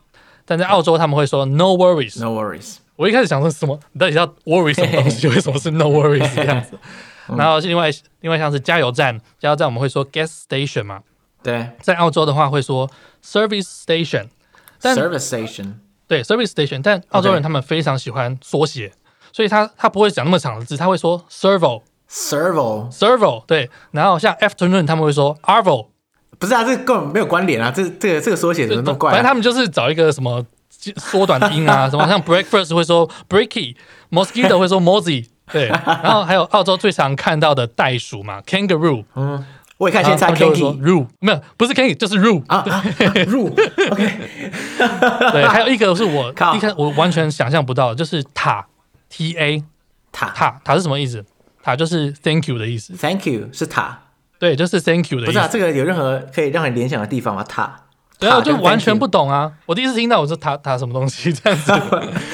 但在澳洲他们会说 No worries，No worries。我一开始想说什么？你到底要 worry 什么东西？为什么是 No worries 这样子？然后另外另外像是加油站，加油站我们会说 Gas station 嘛。对，在澳洲的话会说 service station，但 service station 对 service station，但澳洲人他们非常喜欢缩写.所以他他不会讲那么长的字，他会说 servo servo servo 对，然后像 afternoon 他们会说 arvo，不是啊，这根本没有关联啊，这这个这个缩写怎么那么怪、啊？反正他们就是找一个什么缩短音啊，*laughs* 什么像 breakfast 会说 breaky，mosquito 会说 mozzie，对，*laughs* 然后还有澳洲最常看到的袋鼠嘛，kangaroo，嗯。我也看先猜 Kangaroo 没有，不是 Kangaroo 就是 Roo 啊，Roo OK，*laughs* 对，还有一个是我一开我完全想象不到，就是塔 T A 塔。塔塔是什么意思？塔就是 Thank you 的意思，Thank you 是塔，对，就是 Thank you 的意思。不是啊，这个有任何可以让你联想的地方吗？塔，对啊，就完全不懂啊！我第一次听到，我说塔塔什么东西这样子。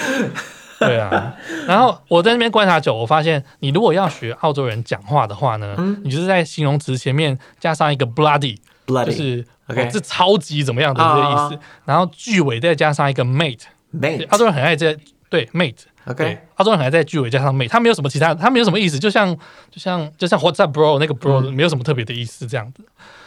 *laughs* 对啊，然后我在那边观察久，我发现你如果要学澳洲人讲话的话呢，嗯、你就是在形容词前面加上一个 bloody，bloody 就是是超级怎么样的这个意思，oh. 然后句尾再加上一个 mate，mate，澳洲人很爱这对 mate，OK，澳洲人很爱在句尾加上 mate，他没有什么其他，他没有什么意思，就像就像就像 What's up bro 那个 bro、嗯、没有什么特别的意思这样子，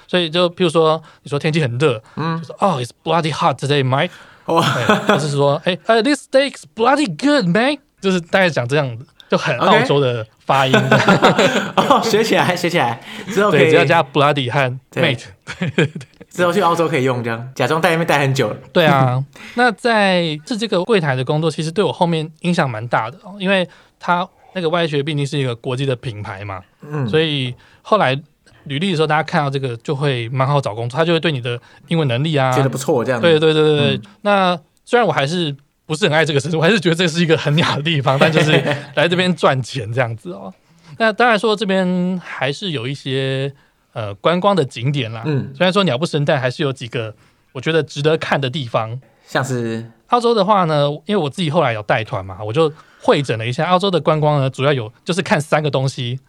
所以就譬如说你说天气很热，嗯，就说哦、oh, it's bloody hot today, Mike。哇，就是说，哎，呃，this steak's bloody good, man，就是大概讲这样子，就很澳洲的发音。*laughs* 哦，学起来，学起来，之后可以只要加 bloody 和 mate，对。对对，*laughs* 之后去澳洲可以用这样，假装在那边待很久。对啊，*laughs* 那在是这个柜台的工作，其实对我后面影响蛮大的哦，因为他那个外学毕竟是一个国际的品牌嘛，嗯，所以后来。履历的时候，大家看到这个就会蛮好找工作，他就会对你的英文能力啊觉得不错，这样。对对对对对。嗯、那虽然我还是不是很爱这个城市，*laughs* 我还是觉得这是一个很鸟的地方，但就是 *laughs* 来这边赚钱这样子哦。那当然说这边还是有一些呃观光的景点啦。嗯。虽然说鸟不生蛋，还是有几个我觉得值得看的地方。像是澳洲的话呢，因为我自己后来有带团嘛，我就会诊了一下澳洲的观光呢，主要有就是看三个东西。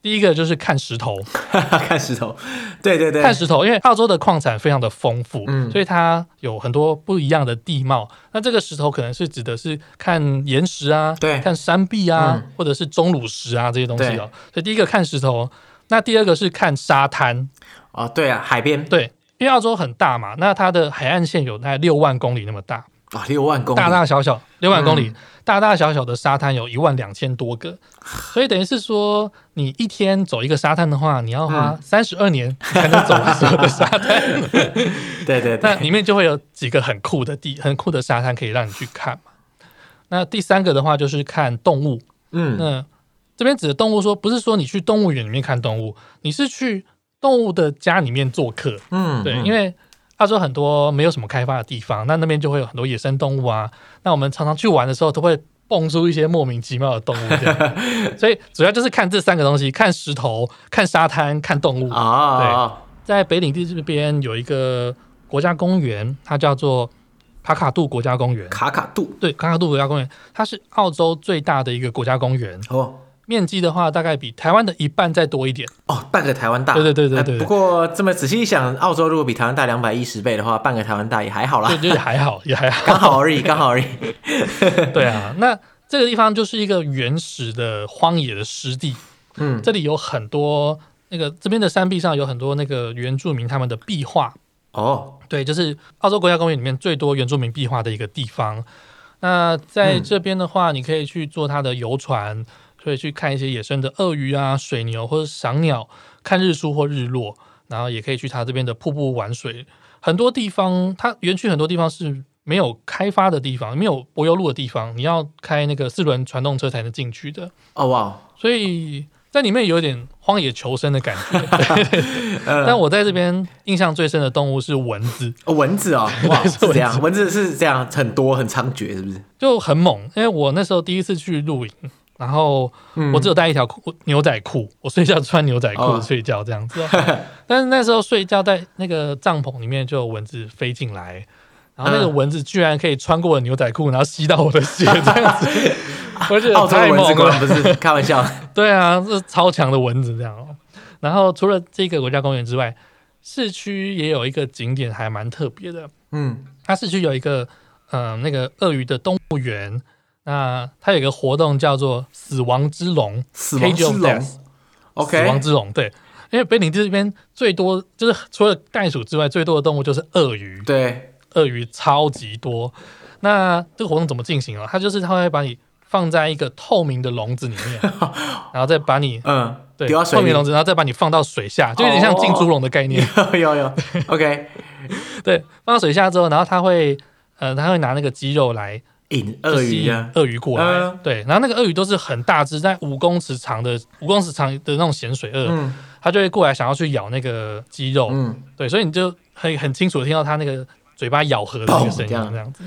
第一个就是看石头，*laughs* 看石头，对对对，看石头，因为澳洲的矿产非常的丰富，嗯，所以它有很多不一样的地貌。那这个石头可能是指的是看岩石啊，对，看山壁啊，嗯、或者是钟乳石啊这些东西哦。对所以第一个看石头，那第二个是看沙滩。哦，对啊，海边，对，因为澳洲很大嘛，那它的海岸线有大概六万公里那么大。啊，六万公里，大大小小六万公里，嗯、大大小小的沙滩有一万两千多个，所以等于是说，你一天走一个沙滩的话，你要花三十二年才能走完所有的沙滩。*laughs* 对对对，那里面就会有几个很酷的地，很酷的沙滩可以让你去看嘛。那第三个的话就是看动物，嗯，那这边指的动物说，不是说你去动物园里面看动物，你是去动物的家里面做客，嗯，对，因为。他说很多没有什么开发的地方，那那边就会有很多野生动物啊。那我们常常去玩的时候，都会蹦出一些莫名其妙的动物这样。*laughs* 所以主要就是看这三个东西：看石头、看沙滩、看动物。啊，对，在北领地这边有一个国家公园，它叫做卡卡杜国家公园。卡卡杜，对，卡卡杜国家公园，它是澳洲最大的一个国家公园。哦，面积的话，大概比台湾的一半再多一点。哦，半个台湾大。对对对对对。不过这么仔细一想，澳洲如果比台湾大两百一十倍的话，半个台湾大也还好啦。对，就是还好，也还好，*laughs* 刚好而已，刚好而已。*laughs* 对啊，那这个地方就是一个原始的荒野的湿地。嗯，这里有很多那个这边的山壁上有很多那个原住民他们的壁画。哦，对，就是澳洲国家公园里面最多原住民壁画的一个地方。那在这边的话，你可以去坐它的游船，可以去看一些野生的鳄鱼啊、水牛或者赏鸟，看日出或日落。然后也可以去它这边的瀑布玩水。很多地方，它园区很多地方是没有开发的地方，没有柏油路的地方，你要开那个四轮传动车才能进去的。哦哇，所以。在里面有点荒野求生的感觉，*laughs* 但我在这边印象最深的动物是蚊子。哦，蚊子哦，*laughs* 哇，是这样，蚊子是这样很多很猖獗，是不是？就很猛，因为我那时候第一次去露营，然后我只有带一条裤牛仔裤，我睡觉穿牛仔裤睡觉这样子。*laughs* 但是那时候睡觉在那个帐篷里面，就有蚊子飞进来。然后那个蚊子居然可以穿过我的牛仔裤，然后吸到我的血，这样子，而且澳洲蚊子果然不是开玩笑。*laughs* 对啊，是超强的蚊子这样。然后除了这个国家公园之外，市区也有一个景点还蛮特别的。嗯，它市区有一个嗯、呃、那个鳄鱼的动物园，那它有一个活动叫做死亡之龙，死亡之龙。OK，死亡之龙对，因为北领地这边最多就是除了袋鼠之外，最多的动物就是鳄鱼。对。鳄鱼超级多，那这个活动怎么进行啊？它就是它会把你放在一个透明的笼子里面，*laughs* 然后再把你嗯对透明笼子，然后再把你放到水下，就有点像进猪笼的概念。*laughs* 有有有，OK，*laughs* 对，放到水下之后，然后它会呃，它会拿那个肌肉来引鳄鱼啊，鳄鱼过来，嗯、对，然后那个鳄鱼都是很大只，在五公尺长的五公尺长的那种咸水鳄，嗯、它就会过来想要去咬那个肌肉，嗯，对，所以你就很很清楚的听到它那个。嘴巴咬合的那个声音，这样子，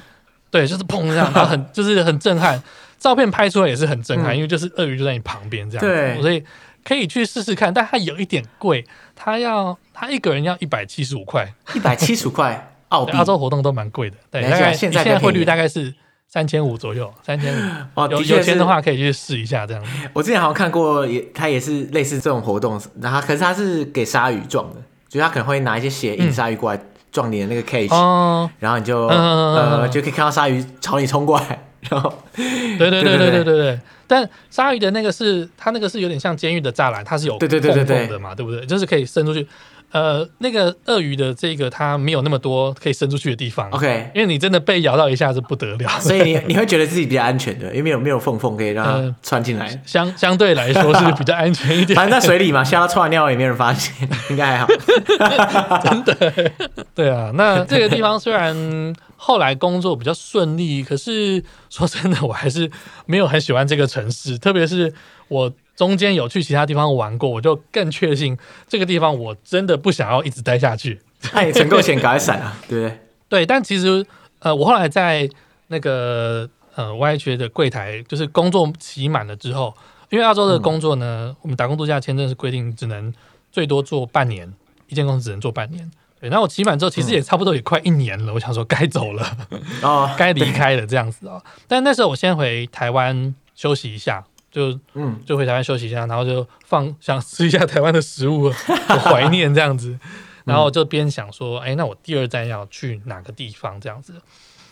对，就是砰这样，然后很就是很震撼，照片拍出来也是很震撼，因为就是鳄鱼就在你旁边这样子，所以可以去试试看，但它有一点贵，它要它一个人要一百七十五块，一百七十五块 *laughs* 澳币，澳洲活动都蛮贵的，对，大概现在汇率大概是三千五左右，三千五，*laughs* 有有钱的话可以去试一下这样子。我之前好像看过，也它也是类似这种活动，然后可是它是给鲨鱼撞的，就是它可能会拿一些血引鲨鱼过来。撞你的那个 cage，、哦、然后你就、嗯、呃就可以看到鲨鱼朝你冲过来，然后对对对对对对对，但鲨鱼的那个是它那个是有点像监狱的栅栏，它是有缝缝的嘛，对不对？就是可以伸出去。呃，那个鳄鱼的这个它没有那么多可以伸出去的地方，OK，因为你真的被咬到一下子不得了，所以你你会觉得自己比较安全的，因为没有没有缝缝可以让它穿进来，呃、相相对来说是比较安全一点。反正在水里嘛，吓它窜尿也没人发现，应该还好。*laughs* 真的，对啊，那这个地方虽然后来工作比较顺利，可是说真的，我还是没有很喜欢这个城市，特别是我。中间有去其他地方玩过，我就更确信这个地方我真的不想要一直待下去。那你存够钱赶快闪啊，*laughs* 对不对？对，但其实呃，我后来在那个呃 YH 的柜台，就是工作期满了之后，因为澳洲的工作呢，嗯、我们打工度假签证是规定只能最多做半年，一间公司只能做半年。对，然后我期满之后，其实也差不多也快一年了，嗯、我想说该走了，哦，*laughs* 该离开了这样子啊、哦。但那时候我先回台湾休息一下。就嗯，就回台湾休息一下，然后就放想吃一下台湾的食物，*laughs* 怀念这样子，然后就边想说，哎、欸，那我第二站要去哪个地方这样子？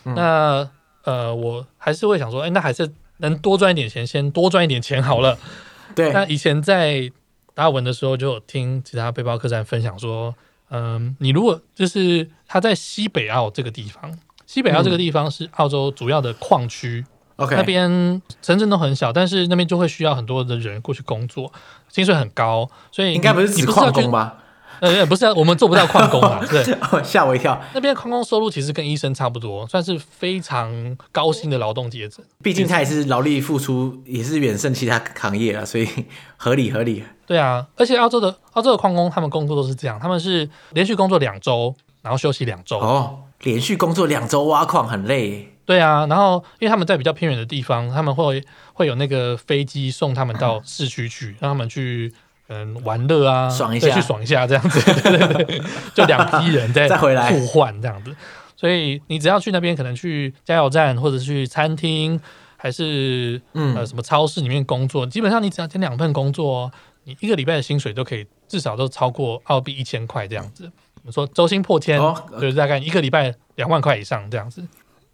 嗯、那呃，我还是会想说，哎、欸，那还是能多赚一点钱，先多赚一点钱好了。*laughs* 对。那以前在达尔文的时候，就有听其他背包客栈分享说，嗯、呃，你如果就是他在西北澳这个地方，西北澳这个地方是澳洲主要的矿区。OK，那边城镇都很小，但是那边就会需要很多的人过去工作，薪水很高，所以应该不是指矿工吧？呃，不是，我们做不到矿工啊，*laughs* 对，吓我一跳。那边矿工收入其实跟医生差不多，算是非常高薪的劳动阶层。毕竟他也是劳力付出，也是远胜其他行业了，所以合理合理。对啊，而且澳洲的澳洲的矿工，他们工作都是这样，他们是连续工作两周，然后休息两周。哦，连续工作两周挖矿很累。对啊，然后因为他们在比较偏远的地方，他们会会有那个飞机送他们到 *clears throat* 市区去，让他们去嗯玩乐啊，爽一下，去爽一下这样子，*laughs* 对对对，就两批人在再回来互换这样子。所以你只要去那边，可能去加油站或者去餐厅，还是呃什么超市里面工作，嗯、基本上你只要兼两份工作，你一个礼拜的薪水都可以至少都超过澳币一千块这样子。我们说周薪破千，哦、就是大概一个礼拜两万块以上这样子。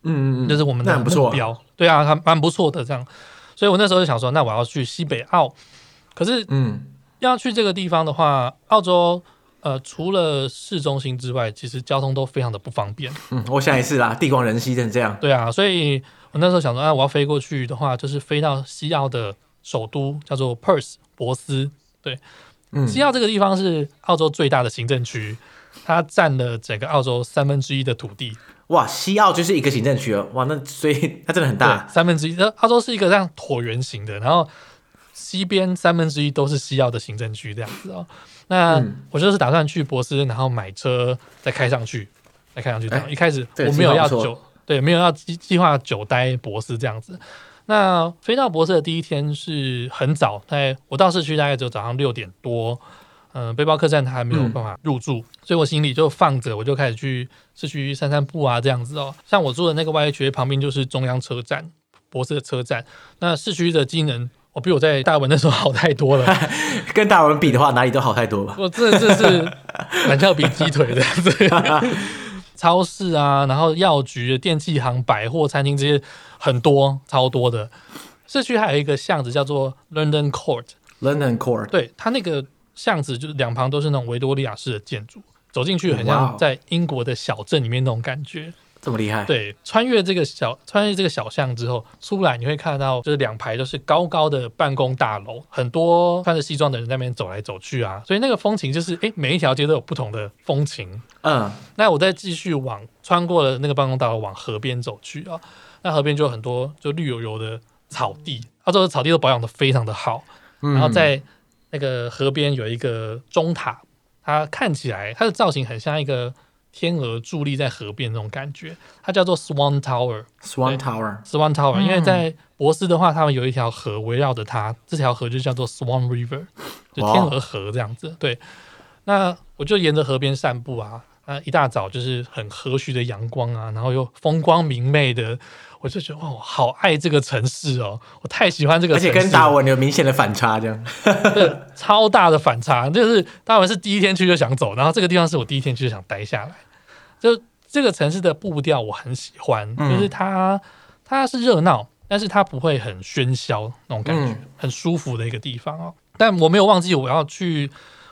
嗯嗯，就是我们的目标。对啊，还蛮不错的这样。所以我那时候就想说，那我要去西北澳。可是，嗯，要去这个地方的话，澳洲。呃，除了市中心之外，其实交通都非常的不方便。嗯，我想也是啦，地广人稀，真的这样。对啊，所以我那时候想说，啊，我要飞过去的话，就是飞到西澳的首都，叫做 Perth 博斯。对，嗯，西澳这个地方是澳洲最大的行政区，它占了整个澳洲三分之一的土地。哇，西澳就是一个行政区哦，哇，那所以它真的很大，三分之一。澳洲是一个这样椭圆形的，然后西边三分之一都是西澳的行政区，这样子哦。那我就是打算去博斯，然后买车再开上去，再开上去。欸、一开始我没有要久，对，没有要计计划久待博斯这样子。那飞到博斯的第一天是很早，在我到市区大概只有早上六点多。嗯、呃，背包客栈它还没有办法入住，嗯、所以我行李就放着，我就开始去市区散散步啊，这样子哦。像我住的那个 YHA 旁边就是中央车站，博士的车站。那市区的机能。我比我在大文那时候好太多了，*laughs* 跟大文比的话，哪里都好太多吧。我这这是蛮叫比鸡腿的，*laughs* 超市啊，然后药局、电器行、百货、餐厅这些很多，超多的。市区还有一个巷子叫做 London Court。London Court，对，它那个巷子就是两旁都是那种维多利亚式的建筑，走进去很像在英国的小镇里面那种感觉。这么厉害？对，穿越这个小穿越这个小巷之后出来，你会看到就是两排都是高高的办公大楼，很多穿着西装的人在那边走来走去啊，所以那个风情就是，哎，每一条街都有不同的风情。嗯，那我再继续往穿过了那个办公大楼往河边走去啊，那河边就有很多就绿油油的草地，澳洲的草地都保养的非常的好，然后在那个河边有一个钟塔，它看起来它的造型很像一个。天鹅伫立在河边那种感觉，它叫做 Swan Tower。Swan Tower，Swan Tower。嗯、因为在博斯的话，他们有一条河围绕着它，这条河就叫做 Swan River，*laughs* 就天鹅河这样子。对，那我就沿着河边散步啊，那一大早就是很和煦的阳光啊，然后又风光明媚的，我就觉得哦，好爱这个城市哦，我太喜欢这个城市，而且跟达文有明显的反差，这样，*laughs* 对，超大的反差，就是达文是第一天去就想走，然后这个地方是我第一天去就想待下来。就这个城市的步调我很喜欢，嗯、就是它它是热闹，但是它不会很喧嚣那种感觉，嗯、很舒服的一个地方哦。但我没有忘记我要去，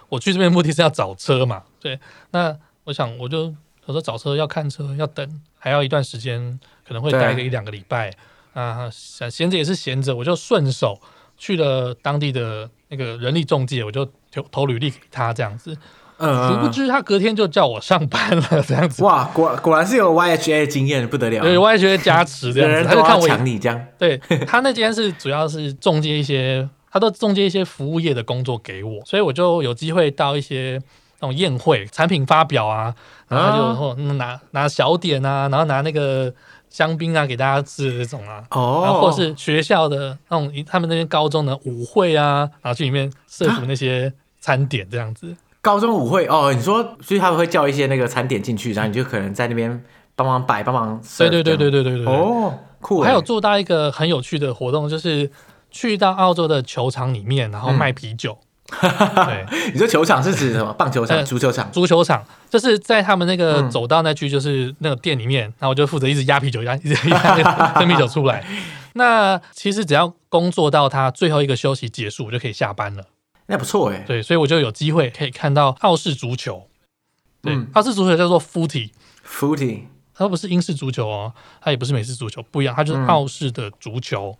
我去这边目的是要找车嘛，对。那我想我就我说找车要看车要等，还要一段时间，可能会待个一两个礼拜啊。想闲着也是闲着，我就顺手去了当地的那个人力中介，我就投投履历给他这样子。嗯，殊不知他隔天就叫我上班了，这样子。哇，果果然是有 YHA 经验，不得了。对，YHA 加持这样子，他就看我抢你这样。*laughs* 对，他那间是主要是中介一些，他都中介一些服务业的工作给我，所以我就有机会到一些那种宴会、产品发表啊，然后他就拿拿小点啊，然后拿那个香槟啊给大家吃的这种啊，哦，然后或是学校的那种他们那边高中的舞会啊，然后去里面设服那些餐点这样子。高中舞会哦，你说，所以他们会叫一些那个餐点进去，然后你就可能在那边帮忙摆、帮忙。对对对对对对对。哦，酷！还有做到一个很有趣的活动，就是去到澳洲的球场里面，然后卖啤酒。嗯、对，*laughs* 你说球场是指什么？棒球场、足球场？足球场就是在他们那个走道那区，就是那个店里面，然后我就负责一直压啤酒，压一直压那个啤酒出来。*laughs* 那其实只要工作到他最后一个休息结束，我就可以下班了。那不错哎，对，所以我就有机会可以看到澳式足球。对，嗯、澳式足球叫做 footy，footy，它不是英式足球哦，它也不是美式足球，不一样，它就是澳式的足球。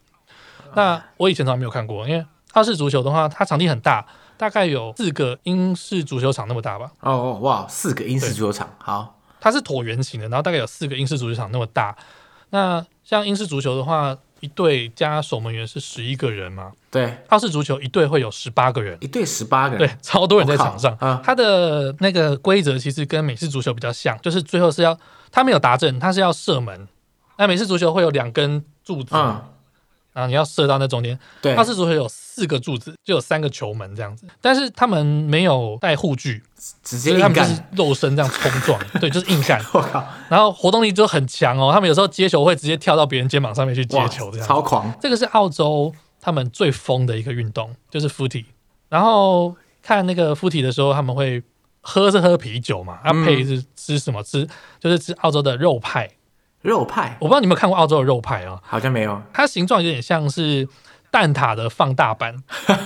嗯、那我以前从来没有看过，因为澳式足球的话，它场地很大，大概有四个英式足球场那么大吧。哦哦，哇，四个英式足球场，好，它是椭圆形的，然后大概有四个英式足球场那么大。那像英式足球的话。一队加守门员是十一个人嘛？对，澳式足球一队会有十八个人，一队十八个人，对，超多人在场上。啊，它的那个规则其实跟美式足球比较像，就是最后是要他没有达阵，他是要射门。那美式足球会有两根柱子，嗯，然后你要射到那中间。对，奥式足球有四个柱子，就有三个球门这样子，但是他们没有带护具，直接硬干，他们就是肉身这样冲撞，*laughs* 对，就是硬干。我靠！然后活动力就很强哦，他们有时候接球会直接跳到别人肩膀上面去接球，这样超狂。这个是澳洲他们最疯的一个运动，就是 footy。然后看那个 footy 的时候，他们会喝是喝啤酒嘛，要、配是吃什么？吃就是吃澳洲的肉派。肉派，我不知道你有没有看过澳洲的肉派啊？好像没有。它形状有点像是蛋挞的放大版，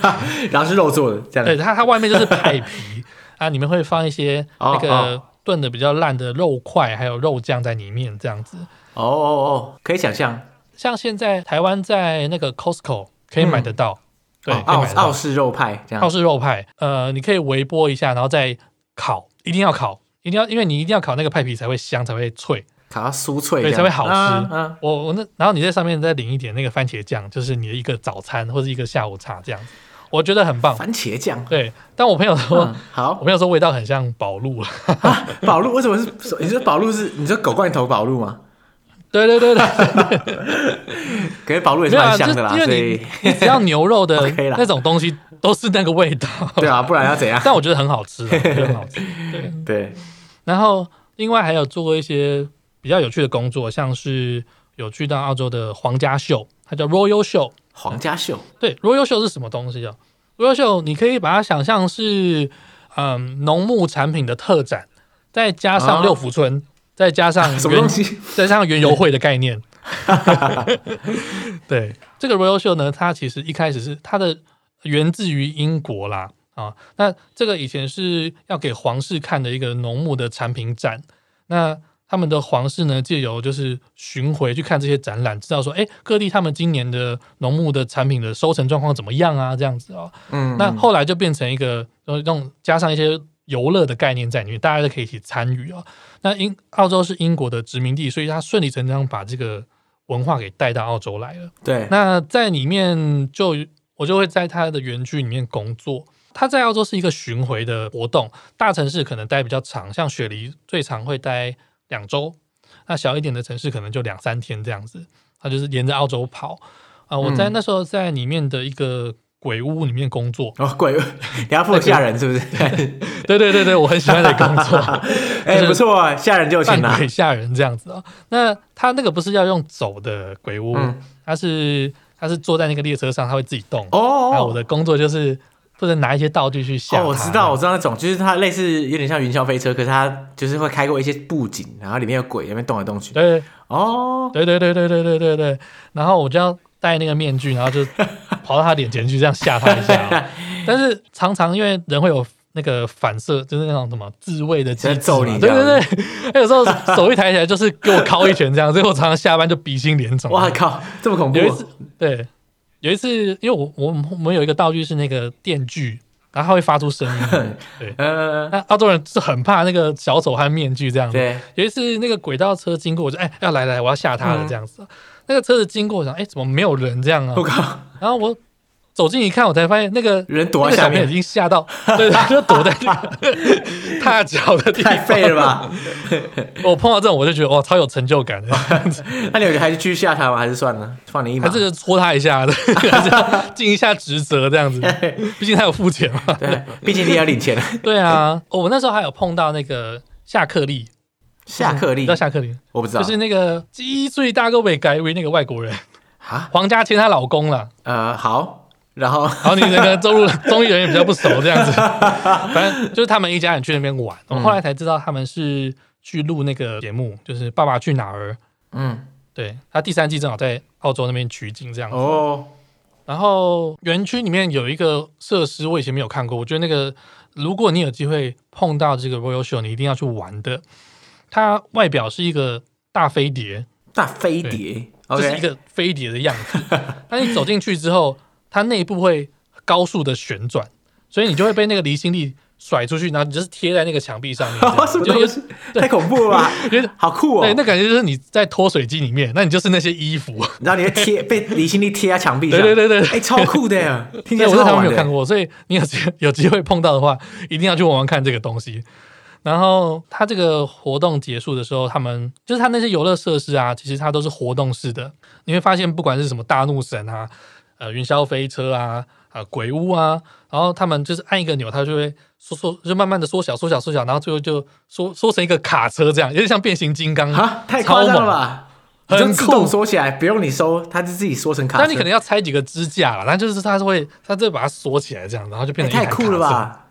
*laughs* 然后是肉做的，这样。对，它它外面就是派皮 *laughs* 啊，里面会放一些那个炖的比较烂的肉块，还有肉酱在里面，这样子。哦哦哦，可以想象。像现在台湾在那个 Costco 可以买得到，嗯、对，澳澳式肉派这样。澳式肉派，呃，你可以微波一下，然后再烤，一定要烤，一定要，因为你一定要烤那个派皮才会香，才会脆。烤它酥脆，对，才会好吃。嗯嗯、我我那，然后你在上面再淋一点那个番茄酱，就是你的一个早餐或者一个下午茶这样子，我觉得很棒。番茄酱，对。但我朋友说，嗯、好，*laughs* 我朋友说味道很像宝路了。宝路为什么是？你说宝路是？你说狗罐头宝路吗？对对对对。*laughs* 可是宝路也是蛮香的啦，啊、因为你你只要牛肉的 *laughs* 那种东西都是那个味道。对啊，不然要怎样？但我觉得很好吃，很好吃。对对。然后另外还有做过一些。比较有趣的工作，像是有去到澳洲的皇家秀，它叫 Royal Show。皇家秀，对，Royal Show 是什么东西啊？Royal Show 你可以把它想象是，嗯，农牧产品的特展，再加上六福村，啊、再加上 *laughs* 什么东西？再加上园游会的概念。*laughs* 对，这个 Royal Show 呢，它其实一开始是它的源自于英国啦，啊，那这个以前是要给皇室看的一个农牧的产品展，那。他们的皇室呢，借由就是巡回去看这些展览，知道说，哎，各地他们今年的农牧的产品的收成状况怎么样啊？这样子啊、哦，嗯，那后来就变成一个用加上一些游乐的概念在里面，大家都可以一起参与啊。那英澳洲是英国的殖民地，所以他顺理成章把这个文化给带到澳洲来了。对，那在里面就我就会在他的园区里面工作。他在澳洲是一个巡回的活动，大城市可能待比较长，像雪梨最长会待。两周，那小一点的城市可能就两三天这样子。他就是沿着澳洲跑啊、呃！我在那时候在里面的一个鬼屋里面工作。哦，鬼屋，你要负责吓人是不是？*laughs* 对对对对，我很喜欢的工作。*laughs* 哎、欸，不错啊，吓人就行了。鬼吓人这样子啊。那他那个不是要用走的鬼屋，嗯、他是他是坐在那个列车上，他会自己动。哦，那我的工作就是。或者拿一些道具去吓、哦。我知道，我知道那种，就是它类似有点像云霄飞车，可是它就是会开过一些布景，然后里面有鬼，那边动来动去。对，哦，对对对对对对对对。然后我就要戴那个面具，然后就跑到他脸前去，这样吓他一下、哦。*laughs* 但是常常因为人会有那个反射，就是那种什么自卫的机制，揍你。对对对，*laughs* 有时候手一抬起来就是给我敲一拳这样，*laughs* 所以我常常下班就鼻青脸肿。哇靠，这么恐怖！有一次，对。有一次，因为我我我们有一个道具是那个电锯，然后它会发出声音。*laughs* 对，呃，那澳洲人是很怕那个小丑和面具这样子。对，有一次那个轨道车经过，我就哎要来来，我要吓他了这样子。嗯、那个车子经过，我想哎怎么没有人这样啊？我靠！然后我。走近一看，我才发现那个人躲在下面，已经吓到，*laughs* 对，就躲在那个 *laughs* 踏脚的地方。太废了吧！*laughs* 我碰到这种，我就觉得哇，超有成就感的。那你还是继续吓他吗？还是算了，放你一马？还是戳他一下的，尽一下职责这样子。毕竟他有付钱嘛。对，毕竟你要领钱。对啊，我那时候还有碰到那个夏克立。夏克立，知道夏克立？我不知道，就是那个鸡最大个尾改为那个外国人啊，黄家千她老公了。呃，好。然后，然后你那个中路综艺人员比较不熟，这样子，*laughs* 反正就是他们一家人去那边玩。我后来才知道他们是去录那个节目，就是《爸爸去哪儿》。嗯，对，他第三季正好在澳洲那边取景，这样子。哦。然后园区里面有一个设施，我以前没有看过。我觉得那个，如果你有机会碰到这个 Royal Show，你一定要去玩的。它外表是一个大飞碟，大飞碟，就是一个飞碟的样子。但你走进去之后，*laughs* *laughs* 它内部会高速的旋转，所以你就会被那个离心力甩出去，然后你就是贴在那个墙壁上面，*laughs* 就是太恐怖了吧？*laughs* 好酷哦！对，那感觉就是你在脱水机里面，那你就是那些衣服，然后你会贴被离心力贴在墙壁上，对对对对，哎，超酷的呀！听起来我在台湾没有看过，所以你有机有机会碰到的话，一定要去玩玩看这个东西。然后他这个活动结束的时候，他们就是他那些游乐设施啊，其实它都是活动式的。你会发现，不管是什么大怒神啊、呃云霄飞车啊、啊、呃、鬼屋啊，然后他们就是按一个钮，它就会缩缩，就慢慢的缩小、缩小、缩小，然后最后就缩缩成一个卡车这样，有点像变形金刚啊，太夸张了吧？很自动缩起来，不用你收，它就自己缩成卡车。那你可能要拆几个支架了，然后就是它是会，它就把它缩起来这样，然后就变成一台卡车。太酷了吧！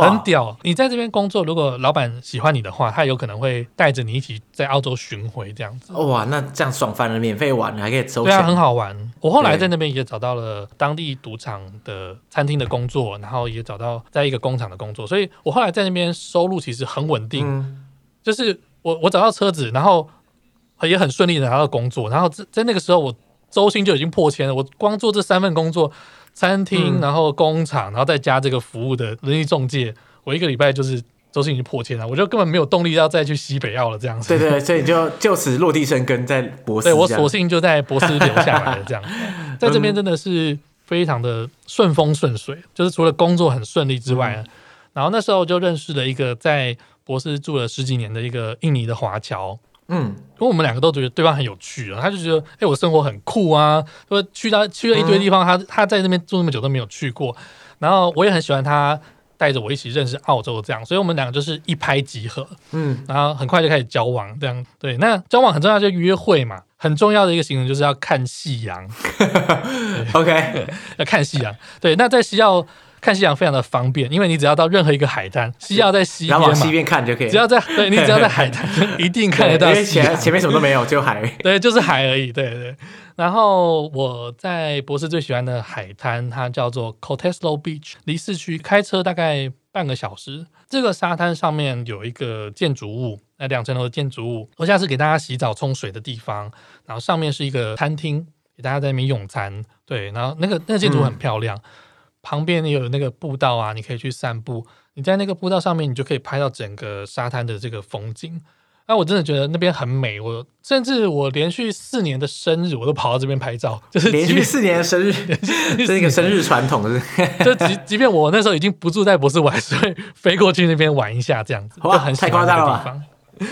很屌！你在这边工作，如果老板喜欢你的话，他有可能会带着你一起在澳洲巡回这样子。哇，那这样爽翻了，免费玩还可以收钱。对啊，很好玩。我后来在那边也找到了当地赌场的餐厅的工作，然后也找到在一个工厂的工作，所以我后来在那边收入其实很稳定。嗯、就是我我找到车子，然后也很顺利的拿到工作，然后在在那个时候我周薪就已经破千了。我光做这三份工作。餐厅，然后工厂，然后再加这个服务的人力中介，我一个礼拜就是周薪已经破千了，我就根本没有动力要再去西北澳了，这样子。对对，所以你就就此落地生根在。对，我索性就在博斯留下来了，这样，*laughs* 在这边真的是非常的顺风顺水，就是除了工作很顺利之外，然后那时候就认识了一个在博斯住了十几年的一个印尼的华侨。嗯，因为我们两个都觉得对方很有趣啊，他就觉得，哎、欸，我生活很酷啊，说去到去了一堆地方，他他在那边住那么久都没有去过，然后我也很喜欢他带着我一起认识澳洲这样，所以我们两个就是一拍即合，嗯，然后很快就开始交往这样，对，那交往很重要就约会嘛，很重要的一个行程就是要看夕阳，*laughs* OK，*laughs* 要看夕阳，对，那在西澳。看夕阳非常的方便，因为你只要到任何一个海滩，西澳在西边嘛，然后往西边看就可以。只要在对，你 *laughs* 只要在海滩，*laughs* 一定看得到。因为前前面什么都没有，就海。*laughs* 对，就是海而已。对对。然后我在博士最喜欢的海滩，它叫做 Cottesloe Beach，离市区开车大概半个小时。这个沙滩上面有一个建筑物，那两层楼的建筑物，楼下是给大家洗澡冲水的地方，然后上面是一个餐厅，给大家在那边用餐。对，然后那个那个建筑很漂亮。嗯旁边有那个步道啊，你可以去散步。你在那个步道上面，你就可以拍到整个沙滩的这个风景。那我真的觉得那边很美。我甚至我连续四年的生日，我都跑到这边拍照。*laughs* 就是 *laughs* 连续四年的生日，这是一个生日传统，是。*laughs* 就即即便我那时候已经不住在博斯，我还是会飞过去那边玩一下，这样子。哇，很太夸张了吧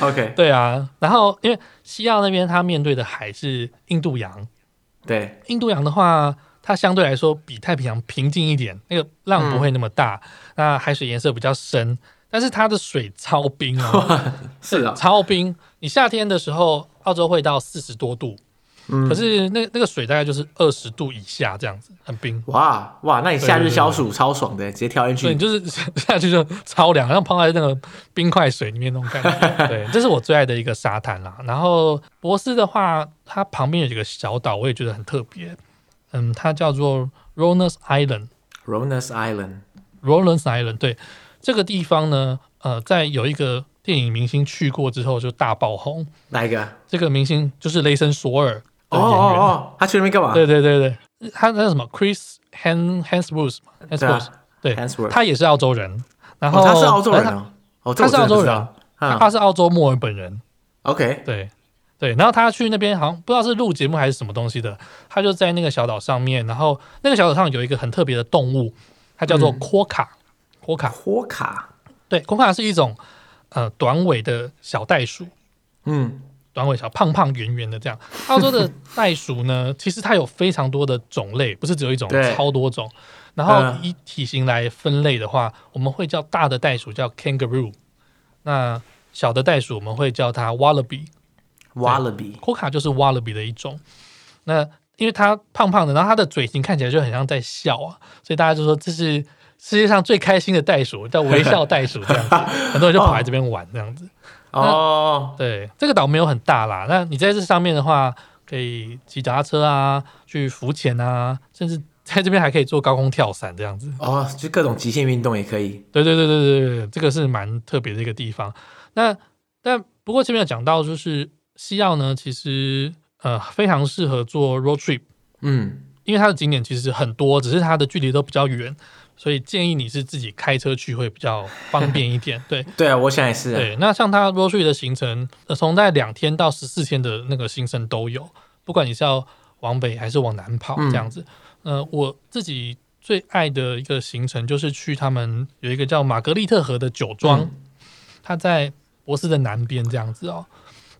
？OK，对啊。然后因为西澳那边它面对的海是印度洋，对，印度洋的话。它相对来说比太平洋平静一点，那个浪不会那么大，嗯、那海水颜色比较深，但是它的水超冰哦，*laughs* 是啊，超冰。你夏天的时候，澳洲会到四十多度，嗯、可是那那个水大概就是二十度以下这样子，很冰。哇哇，那你夏日消暑超爽的，直接跳进去，对，你就是 *laughs* 下去就超凉，像泡在那个冰块水里面那种感觉。对，这是我最爱的一个沙滩啦。然后博斯的话，它旁边有几个小岛，我也觉得很特别。嗯，它叫做 Rohners Island。Rohners Island。Rohners Island。对，这个地方呢，呃，在有一个电影明星去过之后就大爆红。哪一个？这个明星就是雷神索尔。哦哦哦，他去那边干嘛？对对对对，他那什么，Chris Han Hemsworth。Hemsworth。对，Hemsworth。他也是澳洲人。然后他是澳洲人啊？哦，他是澳洲人。他是澳洲墨尔本人。OK。对。对，然后他去那边好像不知道是录节目还是什么东西的，他就在那个小岛上面，然后那个小岛上有一个很特别的动物，它叫做阔卡，阔卡，阔卡，对，阔卡是一种呃短尾的小袋鼠，嗯，短尾小胖胖圆圆的这样。澳洲的 *laughs* 袋鼠呢，其实它有非常多的种类，不是只有一种，超多种。然后以体型来分类的话，我们会叫大的袋鼠叫 kangaroo，那小的袋鼠我们会叫它 wallaby。Wallaby，阔卡就是 Wallaby 的一种。那因为它胖胖的，然后它的嘴型看起来就很像在笑啊，所以大家就说这是世界上最开心的袋鼠，叫微笑袋鼠这样子。*laughs* 很多人就跑来这边玩这样子。哦，对，这个岛没有很大啦。那你在这上面的话，可以骑脚踏车啊，去浮潜啊，甚至在这边还可以做高空跳伞这样子。哦，就各种极限运动也可以。对对对对对对，这个是蛮特别的一个地方。那但不过前面有讲到就是。西澳呢，其实呃非常适合做 road trip，嗯，因为它的景点其实很多，只是它的距离都比较远，所以建议你是自己开车去会比较方便一点。对，*laughs* 对啊，我想也是。对，那像它 road trip 的行程，呃，从在两天到十四天的那个行程都有，不管你是要往北还是往南跑这样子。嗯、呃，我自己最爱的一个行程就是去他们有一个叫玛格丽特河的酒庄。嗯它在博斯的南边这样子哦。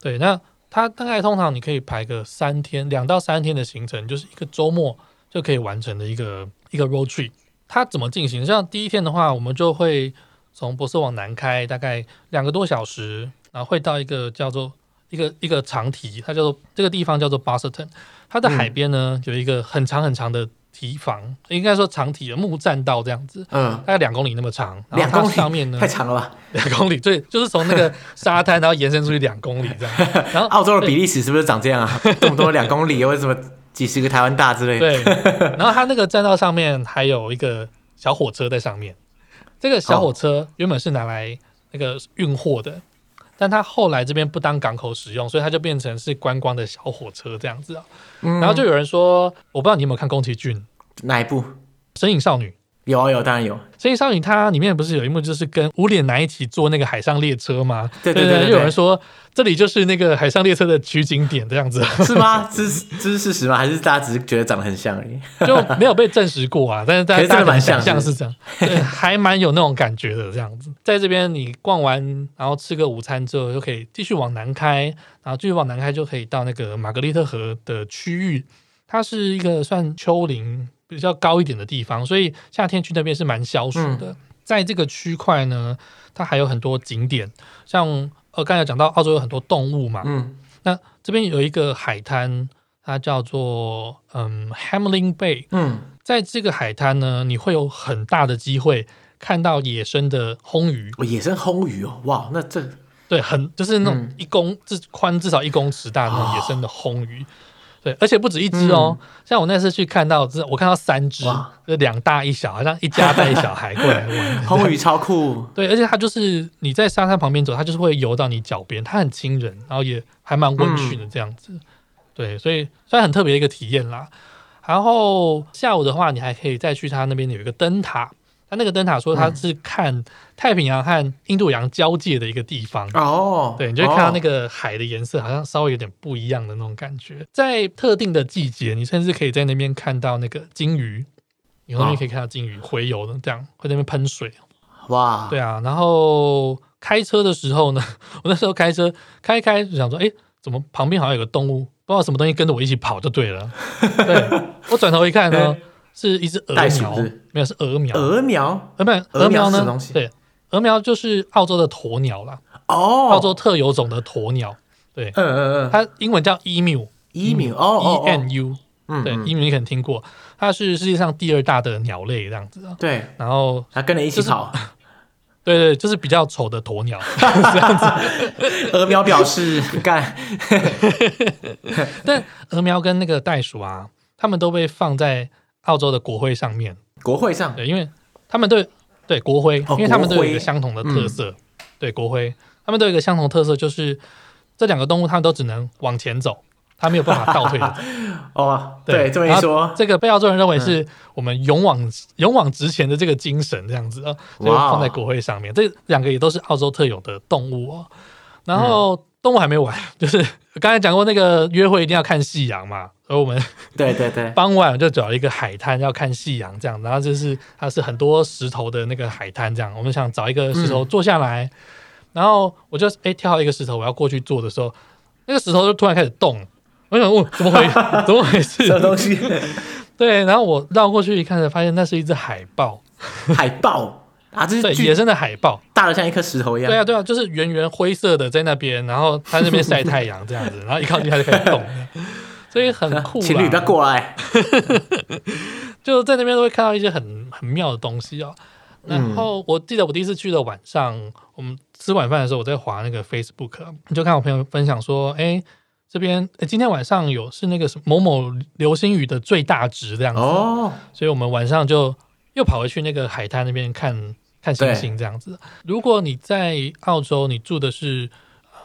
对，那它大概通常你可以排个三天，两到三天的行程，就是一个周末就可以完成的一个一个 road trip。它怎么进行？像第一天的话，我们就会从博斯往南开，大概两个多小时，然后会到一个叫做一个一个长堤，它叫做这个地方叫做 Boston。它的海边呢，有一个很长很长的堤防，应该说长堤的木栈道这样子，嗯，大概两公里那么长。两公里上面呢？太长了吧？*laughs* 两公里，对，就是从那个沙滩，然后延伸出去两公里这样。*laughs* 然后澳洲的比利时是不是长这样啊？这么多两公里，为什么几十个台湾大之类的？对。然后它那个栈道上面还有一个小火车在上面，这个小火车原本是拿来那个运货的。但它后来这边不当港口使用，所以它就变成是观光的小火车这样子啊。嗯、然后就有人说，我不知道你有没有看宫崎骏哪一部《神隐少女》。有啊有，当然有。神隐少女它里面不是有一幕就是跟无脸男一起坐那个海上列车吗？对对对，对，对，对，就有人说这里就是那个海上列车的取景点这样子，是吗？这是这是事实吗？还是大家只是觉得长得很像而已？就没有被证实过啊。但是大家大家蛮像，像是这样，对，还蛮有那种感觉的这样子。在这边你逛完，然后吃个午餐之后，就可以继续往南开，然后继续往南开就可以到那个玛格丽特河的区域。它是一个算丘陵。比较高一点的地方，所以夏天去那边是蛮消暑的。嗯、在这个区块呢，它还有很多景点，像呃刚才讲到澳洲有很多动物嘛，嗯，那这边有一个海滩，它叫做嗯 Hamelin Bay，嗯，在这个海滩呢，你会有很大的机会看到野生的红鱼，哦、野生红鱼哦，哇，那这对很就是那种一公至宽、嗯、至少一公尺大的那种野生的红鱼。哦对，而且不止一只哦，嗯、像我那次去看到，我看到三只，哇就两大一小，好像一家带小孩过来玩。*laughs* 红鱼超酷，*laughs* 对，而且它就是你在沙滩旁边走，它就是会游到你脚边，它很亲人，然后也还蛮温驯的这样子。嗯、对，所以算很特别的一个体验啦。然后下午的话，你还可以再去它那边有一个灯塔。它那个灯塔说它是看太平洋和印度洋交界的一个地方哦，对，你就会看到那个海的颜色好像稍微有点不一样的那种感觉。在特定的季节，你甚至可以在那边看到那个鲸鱼，你那边可以看到鲸鱼洄游的这样，会在那边喷水。哇，对啊。然后开车的时候呢，*laughs* 我那时候开车开一开就想说，哎，怎么旁边好像有个动物，不知道什么东西跟着我一起跑就对了。对，我转头一看呢。是一只鹅苗，没有是鹅苗。鹅苗，呃，不，鹅苗呢？对，鹅苗就是澳洲的鸵鸟啦。哦，澳洲特有种的鸵鸟。对，嗯嗯嗯，它英文叫 emu，emu，哦，e n u，嗯，对，emu 你可能听过，它是世界上第二大的鸟类这样子。对，然后它跟着一起跑。*laughs* 对对，就是比较丑的鸵鸟 *laughs* 这样子。*laughs* 鹅苗表示干。但鹅苗跟那个袋鼠啊，它们都被放在。澳洲的国徽上面，国徽上。对，因为他们对对国徽，因为他们都有一个相同的特色，对国徽，他们都有一个相同特色，就是这两个动物，它们都只能往前走，它没有办法倒退的。*laughs* 哦，对，这么一说，这个被澳洲人认为是我们勇往勇往直前的这个精神，这样子啊，就放在国徽上面。这两个也都是澳洲特有的动物哦。然后动物还没完，*laughs* 就是刚才讲过那个约会一定要看夕阳嘛。而我们 *laughs* 对对对，傍晚就找一个海滩要看夕阳，这样，然后就是它是很多石头的那个海滩，这样，我们想找一个石头坐下来，嗯、然后我就哎跳到一个石头，我要过去坐的时候，那个石头就突然开始动，我想问怎么回 *laughs* 怎么回事？什么东西？对，然后我绕过去一看，才发现那是一只海豹，海豹啊，这是对野生的海豹，大的像一颗石头一样。对啊对啊，就是圆圆灰色的在那边，然后它那边晒太阳这样子，*laughs* 然后一靠近它就开始动。所以很酷，情侣不要过来，*laughs* 就在那边都会看到一些很很妙的东西哦。然后我记得我第一次去的晚上，我们吃晚饭的时候，我在滑那个 Facebook，就看我朋友分享说，哎，这边今天晚上有是那个什么某某流星雨的最大值这样子哦。所以我们晚上就又跑回去那个海滩那边看看星星这样子。如果你在澳洲，你住的是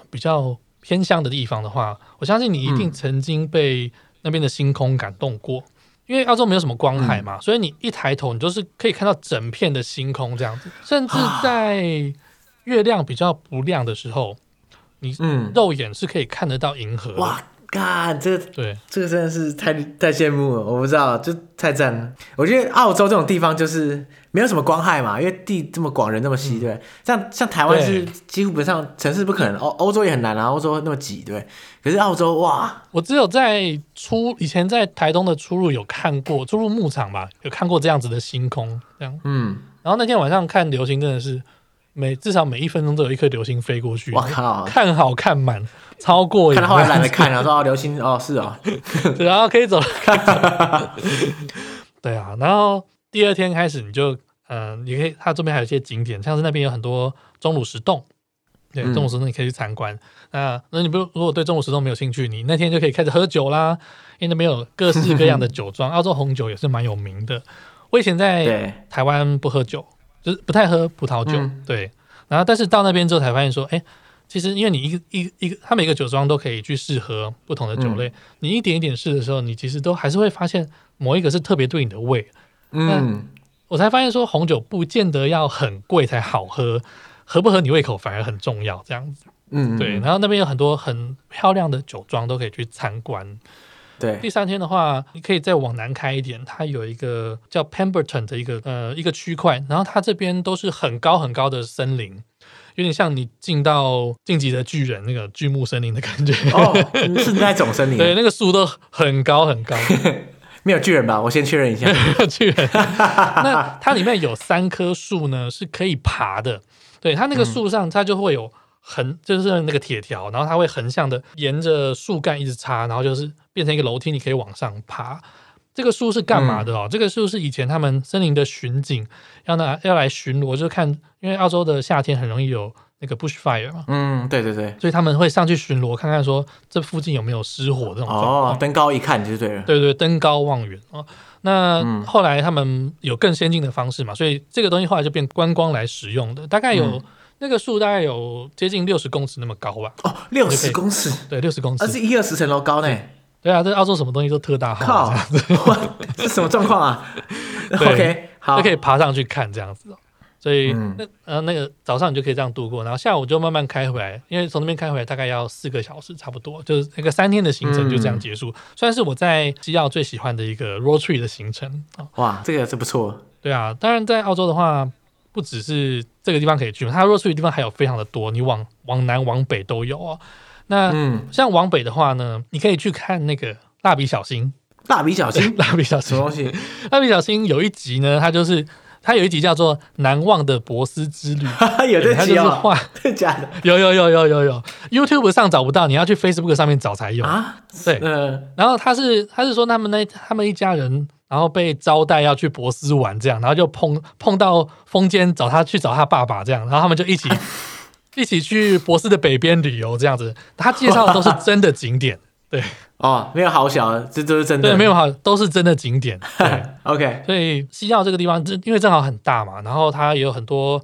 比较。偏乡的地方的话，我相信你一定曾经被那边的星空感动过，嗯、因为澳洲没有什么光海嘛，嗯、所以你一抬头，你就是可以看到整片的星空这样子，甚至在月亮比较不亮的时候，你肉眼是可以看得到银河干，这个对，这个真的是太太羡慕了。我不知道，就太赞了。我觉得澳洲这种地方就是没有什么光害嘛，因为地这么广，人那么稀，对。像像台湾是几乎不上城市不可能，欧欧洲也很难啊，欧洲那么挤，对。可是澳洲哇，我只有在出以前在台东的出入有看过，出入牧场吧，有看过这样子的星空，这样。嗯。然后那天晚上看流星真的是。每至少每一分钟都有一颗流星飞过去，我靠，看好看满，超过瘾。看到后来懒得看了，*laughs* 说哦，流星哦是哦，*laughs* 对然后可以走了。*laughs* 对啊，然后第二天开始你就嗯、呃，你可以，它这边还有一些景点，像是那边有很多钟乳石洞，对，钟乳石洞你可以去参观。那、嗯、那你不如果对钟乳石洞没有兴趣，你那天就可以开始喝酒啦，因为那边有各式各样的酒庄，澳洲红酒也是蛮有名的。我以前在台湾不喝酒。就是不太喝葡萄酒，嗯、对，然后但是到那边之后才发现说，哎，其实因为你一个一一个，它每个酒庄都可以去试喝不同的酒类，嗯、你一点一点试的时候，你其实都还是会发现某一个是特别对你的胃。嗯，我才发现说红酒不见得要很贵才好喝，合不合你胃口反而很重要，这样子。嗯，对，然后那边有很多很漂亮的酒庄都可以去参观。对，第三天的话，你可以再往南开一点，它有一个叫 Pemberton 的一个呃一个区块，然后它这边都是很高很高的森林，有点像你进到晋级的巨人那个巨木森林的感觉。哦，是那种森林。*laughs* 对，那个树都很高很高。*laughs* 没有巨人吧？我先确认一下。*laughs* 没有巨人。那它里面有三棵树呢，是可以爬的。对，它那个树上，它就会有横，就是那个铁条，然后它会横向的沿着树干一直插，然后就是。变成一个楼梯，你可以往上爬。这个树是干嘛的哦？嗯、这个树是以前他们森林的巡警要拿要来巡逻，就看，因为澳洲的夏天很容易有那个 bushfire 嘛。嗯，对对对，所以他们会上去巡逻，看看说这附近有没有失火这种状况。哦，登高一看就对了。对对，登高望远哦。那后来他们有更先进的方式嘛，所以这个东西后来就变观光来使用的。大概有、嗯、那个树大概有接近六十公尺那么高吧。哦，六十公尺，对，六十公尺，而是一二十层楼高呢。对啊，这澳洲什么东西都特大号，靠，这什么状况啊？*laughs* OK，好，就可以爬上去看这样子。所以、嗯、那呃那个早上你就可以这样度过，然后下午就慢慢开回来，因为从那边开回来大概要四个小时差不多，就是那个三天的行程就这样结束。算、嗯、是我在西澳最喜欢的一个 road trip 的行程。哇，这个也是不错。对啊，当然在澳洲的话，不只是这个地方可以去，它 road trip 的地方还有非常的多，你往往南往北都有哦。那、嗯、像往北的话呢，你可以去看那个蜡笔小新。蜡笔小新，*laughs* 蜡笔小新 *laughs* 什么东西？蜡笔小新有一集呢，它就是它有一集叫做《难忘的博斯之旅》，*laughs* 有这集啊？真的假的？有有有有有有，YouTube 上找不到，你要去 Facebook 上面找才有啊。对，呃、然后他是他是说他们那他们一家人，然后被招待要去博斯玩这样，然后就碰碰到风间找他去找他爸爸这样，然后他们就一起。一起去博斯的北边旅游，这样子，他介绍的都是真的景点，*laughs* 对，哦，没有好小，这都是真的，对，没有好，都是真的景点，*laughs* 对，OK。所以西澳这个地方，因为正好很大嘛，然后它也有很多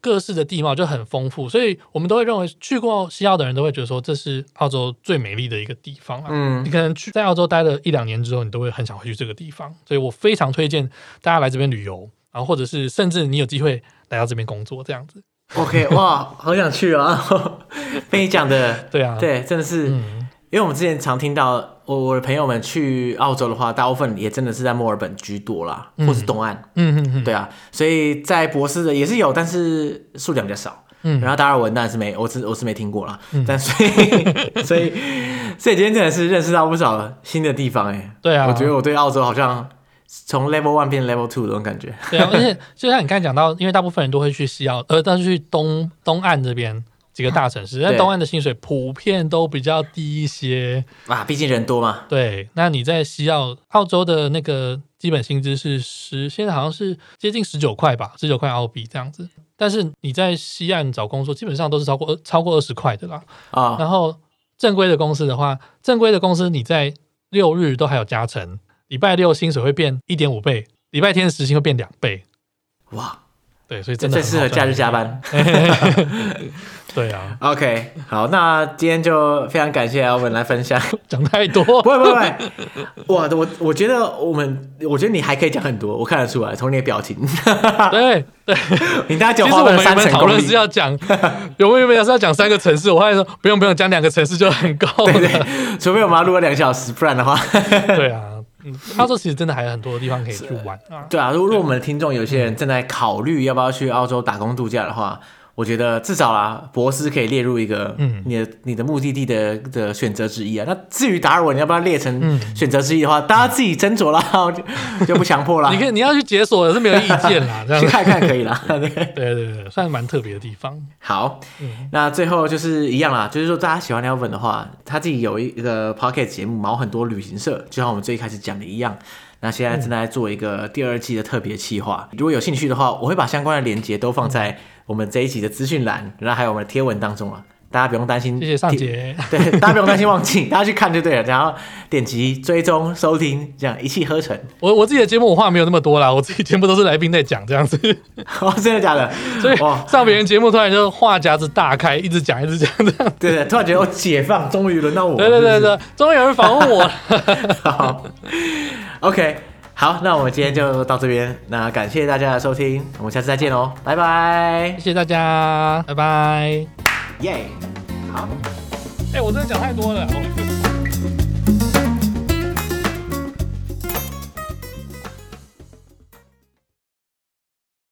各式的地貌，就很丰富，所以我们都会认为去过西澳的人都会觉得说，这是澳洲最美丽的一个地方啊。嗯，你可能去在澳洲待了一两年之后，你都会很想回去这个地方，所以我非常推荐大家来这边旅游，然后或者是甚至你有机会来到这边工作这样子。OK，哇，好想去啊！*laughs* 被你讲的，对啊，对，真的是，嗯、因为我们之前常听到我我的朋友们去澳洲的话，大部分也真的是在墨尔本居多啦，嗯、或是东岸，嗯嗯嗯，对啊，所以在博斯的也是有，但是数量比较少，嗯，然后达尔文当然是没，我是我是没听过啦，嗯、但 *laughs* 所以所以所以今天真的是认识到不少新的地方哎、欸，对啊，我觉得我对澳洲好像。从 level one 变 level two 这种感觉，对啊，而且就像你刚才讲到，因为大部分人都会去西澳，呃，但是去东东岸这边几个大城市，但东岸的薪水普遍都比较低一些啊，毕竟人多嘛。对，那你在西澳，澳洲的那个基本薪资是十，现在好像是接近十九块吧，十九块澳币这样子。但是你在西岸找工作，基本上都是超过超过二十块的啦。啊，然后正规的公司的话，正规的公司你在六日都还有加成。礼拜六薪水会变一点五倍，礼拜天的时薪会变两倍，哇！对，所以真的最适合假日加班。*laughs* 对啊，OK，好，那今天就非常感谢 Alvin 来分享，*laughs* 讲太多，不会不会，*laughs* 哇，我我觉得我们，我觉得你还可以讲很多，我看得出来，从你的表情，对对，你大概讲其实我们原本讨论是要讲，有没有要是要讲三个城市，我还说不用不用，讲两个城市就很够了，除非我们要录个两小时，不然的话，对啊，嗯，澳洲其实真的还有很多地方可以去玩，对啊，如果我们的听众有些人正在考虑要不要去澳洲打工度假的话。我觉得至少啦，博斯可以列入一个你的、嗯、你的目的地的的选择之一啊。那至于达尔文要不要列成选择之一的话，嗯、大家自己斟酌啦，*laughs* 就就不强迫啦。*laughs* 你可以你要去解锁也是没有意见啦，*laughs* 这样去看看可以啦。对对对，算是蛮特别的地方。好，嗯、那最后就是一样啦，就是说大家喜欢 Elvin 的话，他自己有一个 Podcast 节目《毛很多旅行社》，就像我们最一开始讲的一样。那现在正在做一个第二季的特别企划，如果有兴趣的话，我会把相关的链接都放在我们这一集的资讯栏，然后还有我们的贴文当中啊，大家不用担心。谢谢尚杰。对，大家不用担心忘记，大家去看就对了，然后点击追踪收听，这样一气呵成。我我自己的节目我话没有那么多啦，我自己全部都是来宾在讲这样子。*laughs* 哦，真的假的？所以上别人节目突然就话匣子大开，一直讲一直讲这样。对对，突然觉得我解放，终于轮到我。对对对对，终于有人访问我了。*laughs* 好，OK。好，那我们今天就到这边。那感谢大家的收听，我们下次再见喽，拜拜！谢谢大家，拜拜！耶，好。哎、欸，我真的讲太多了。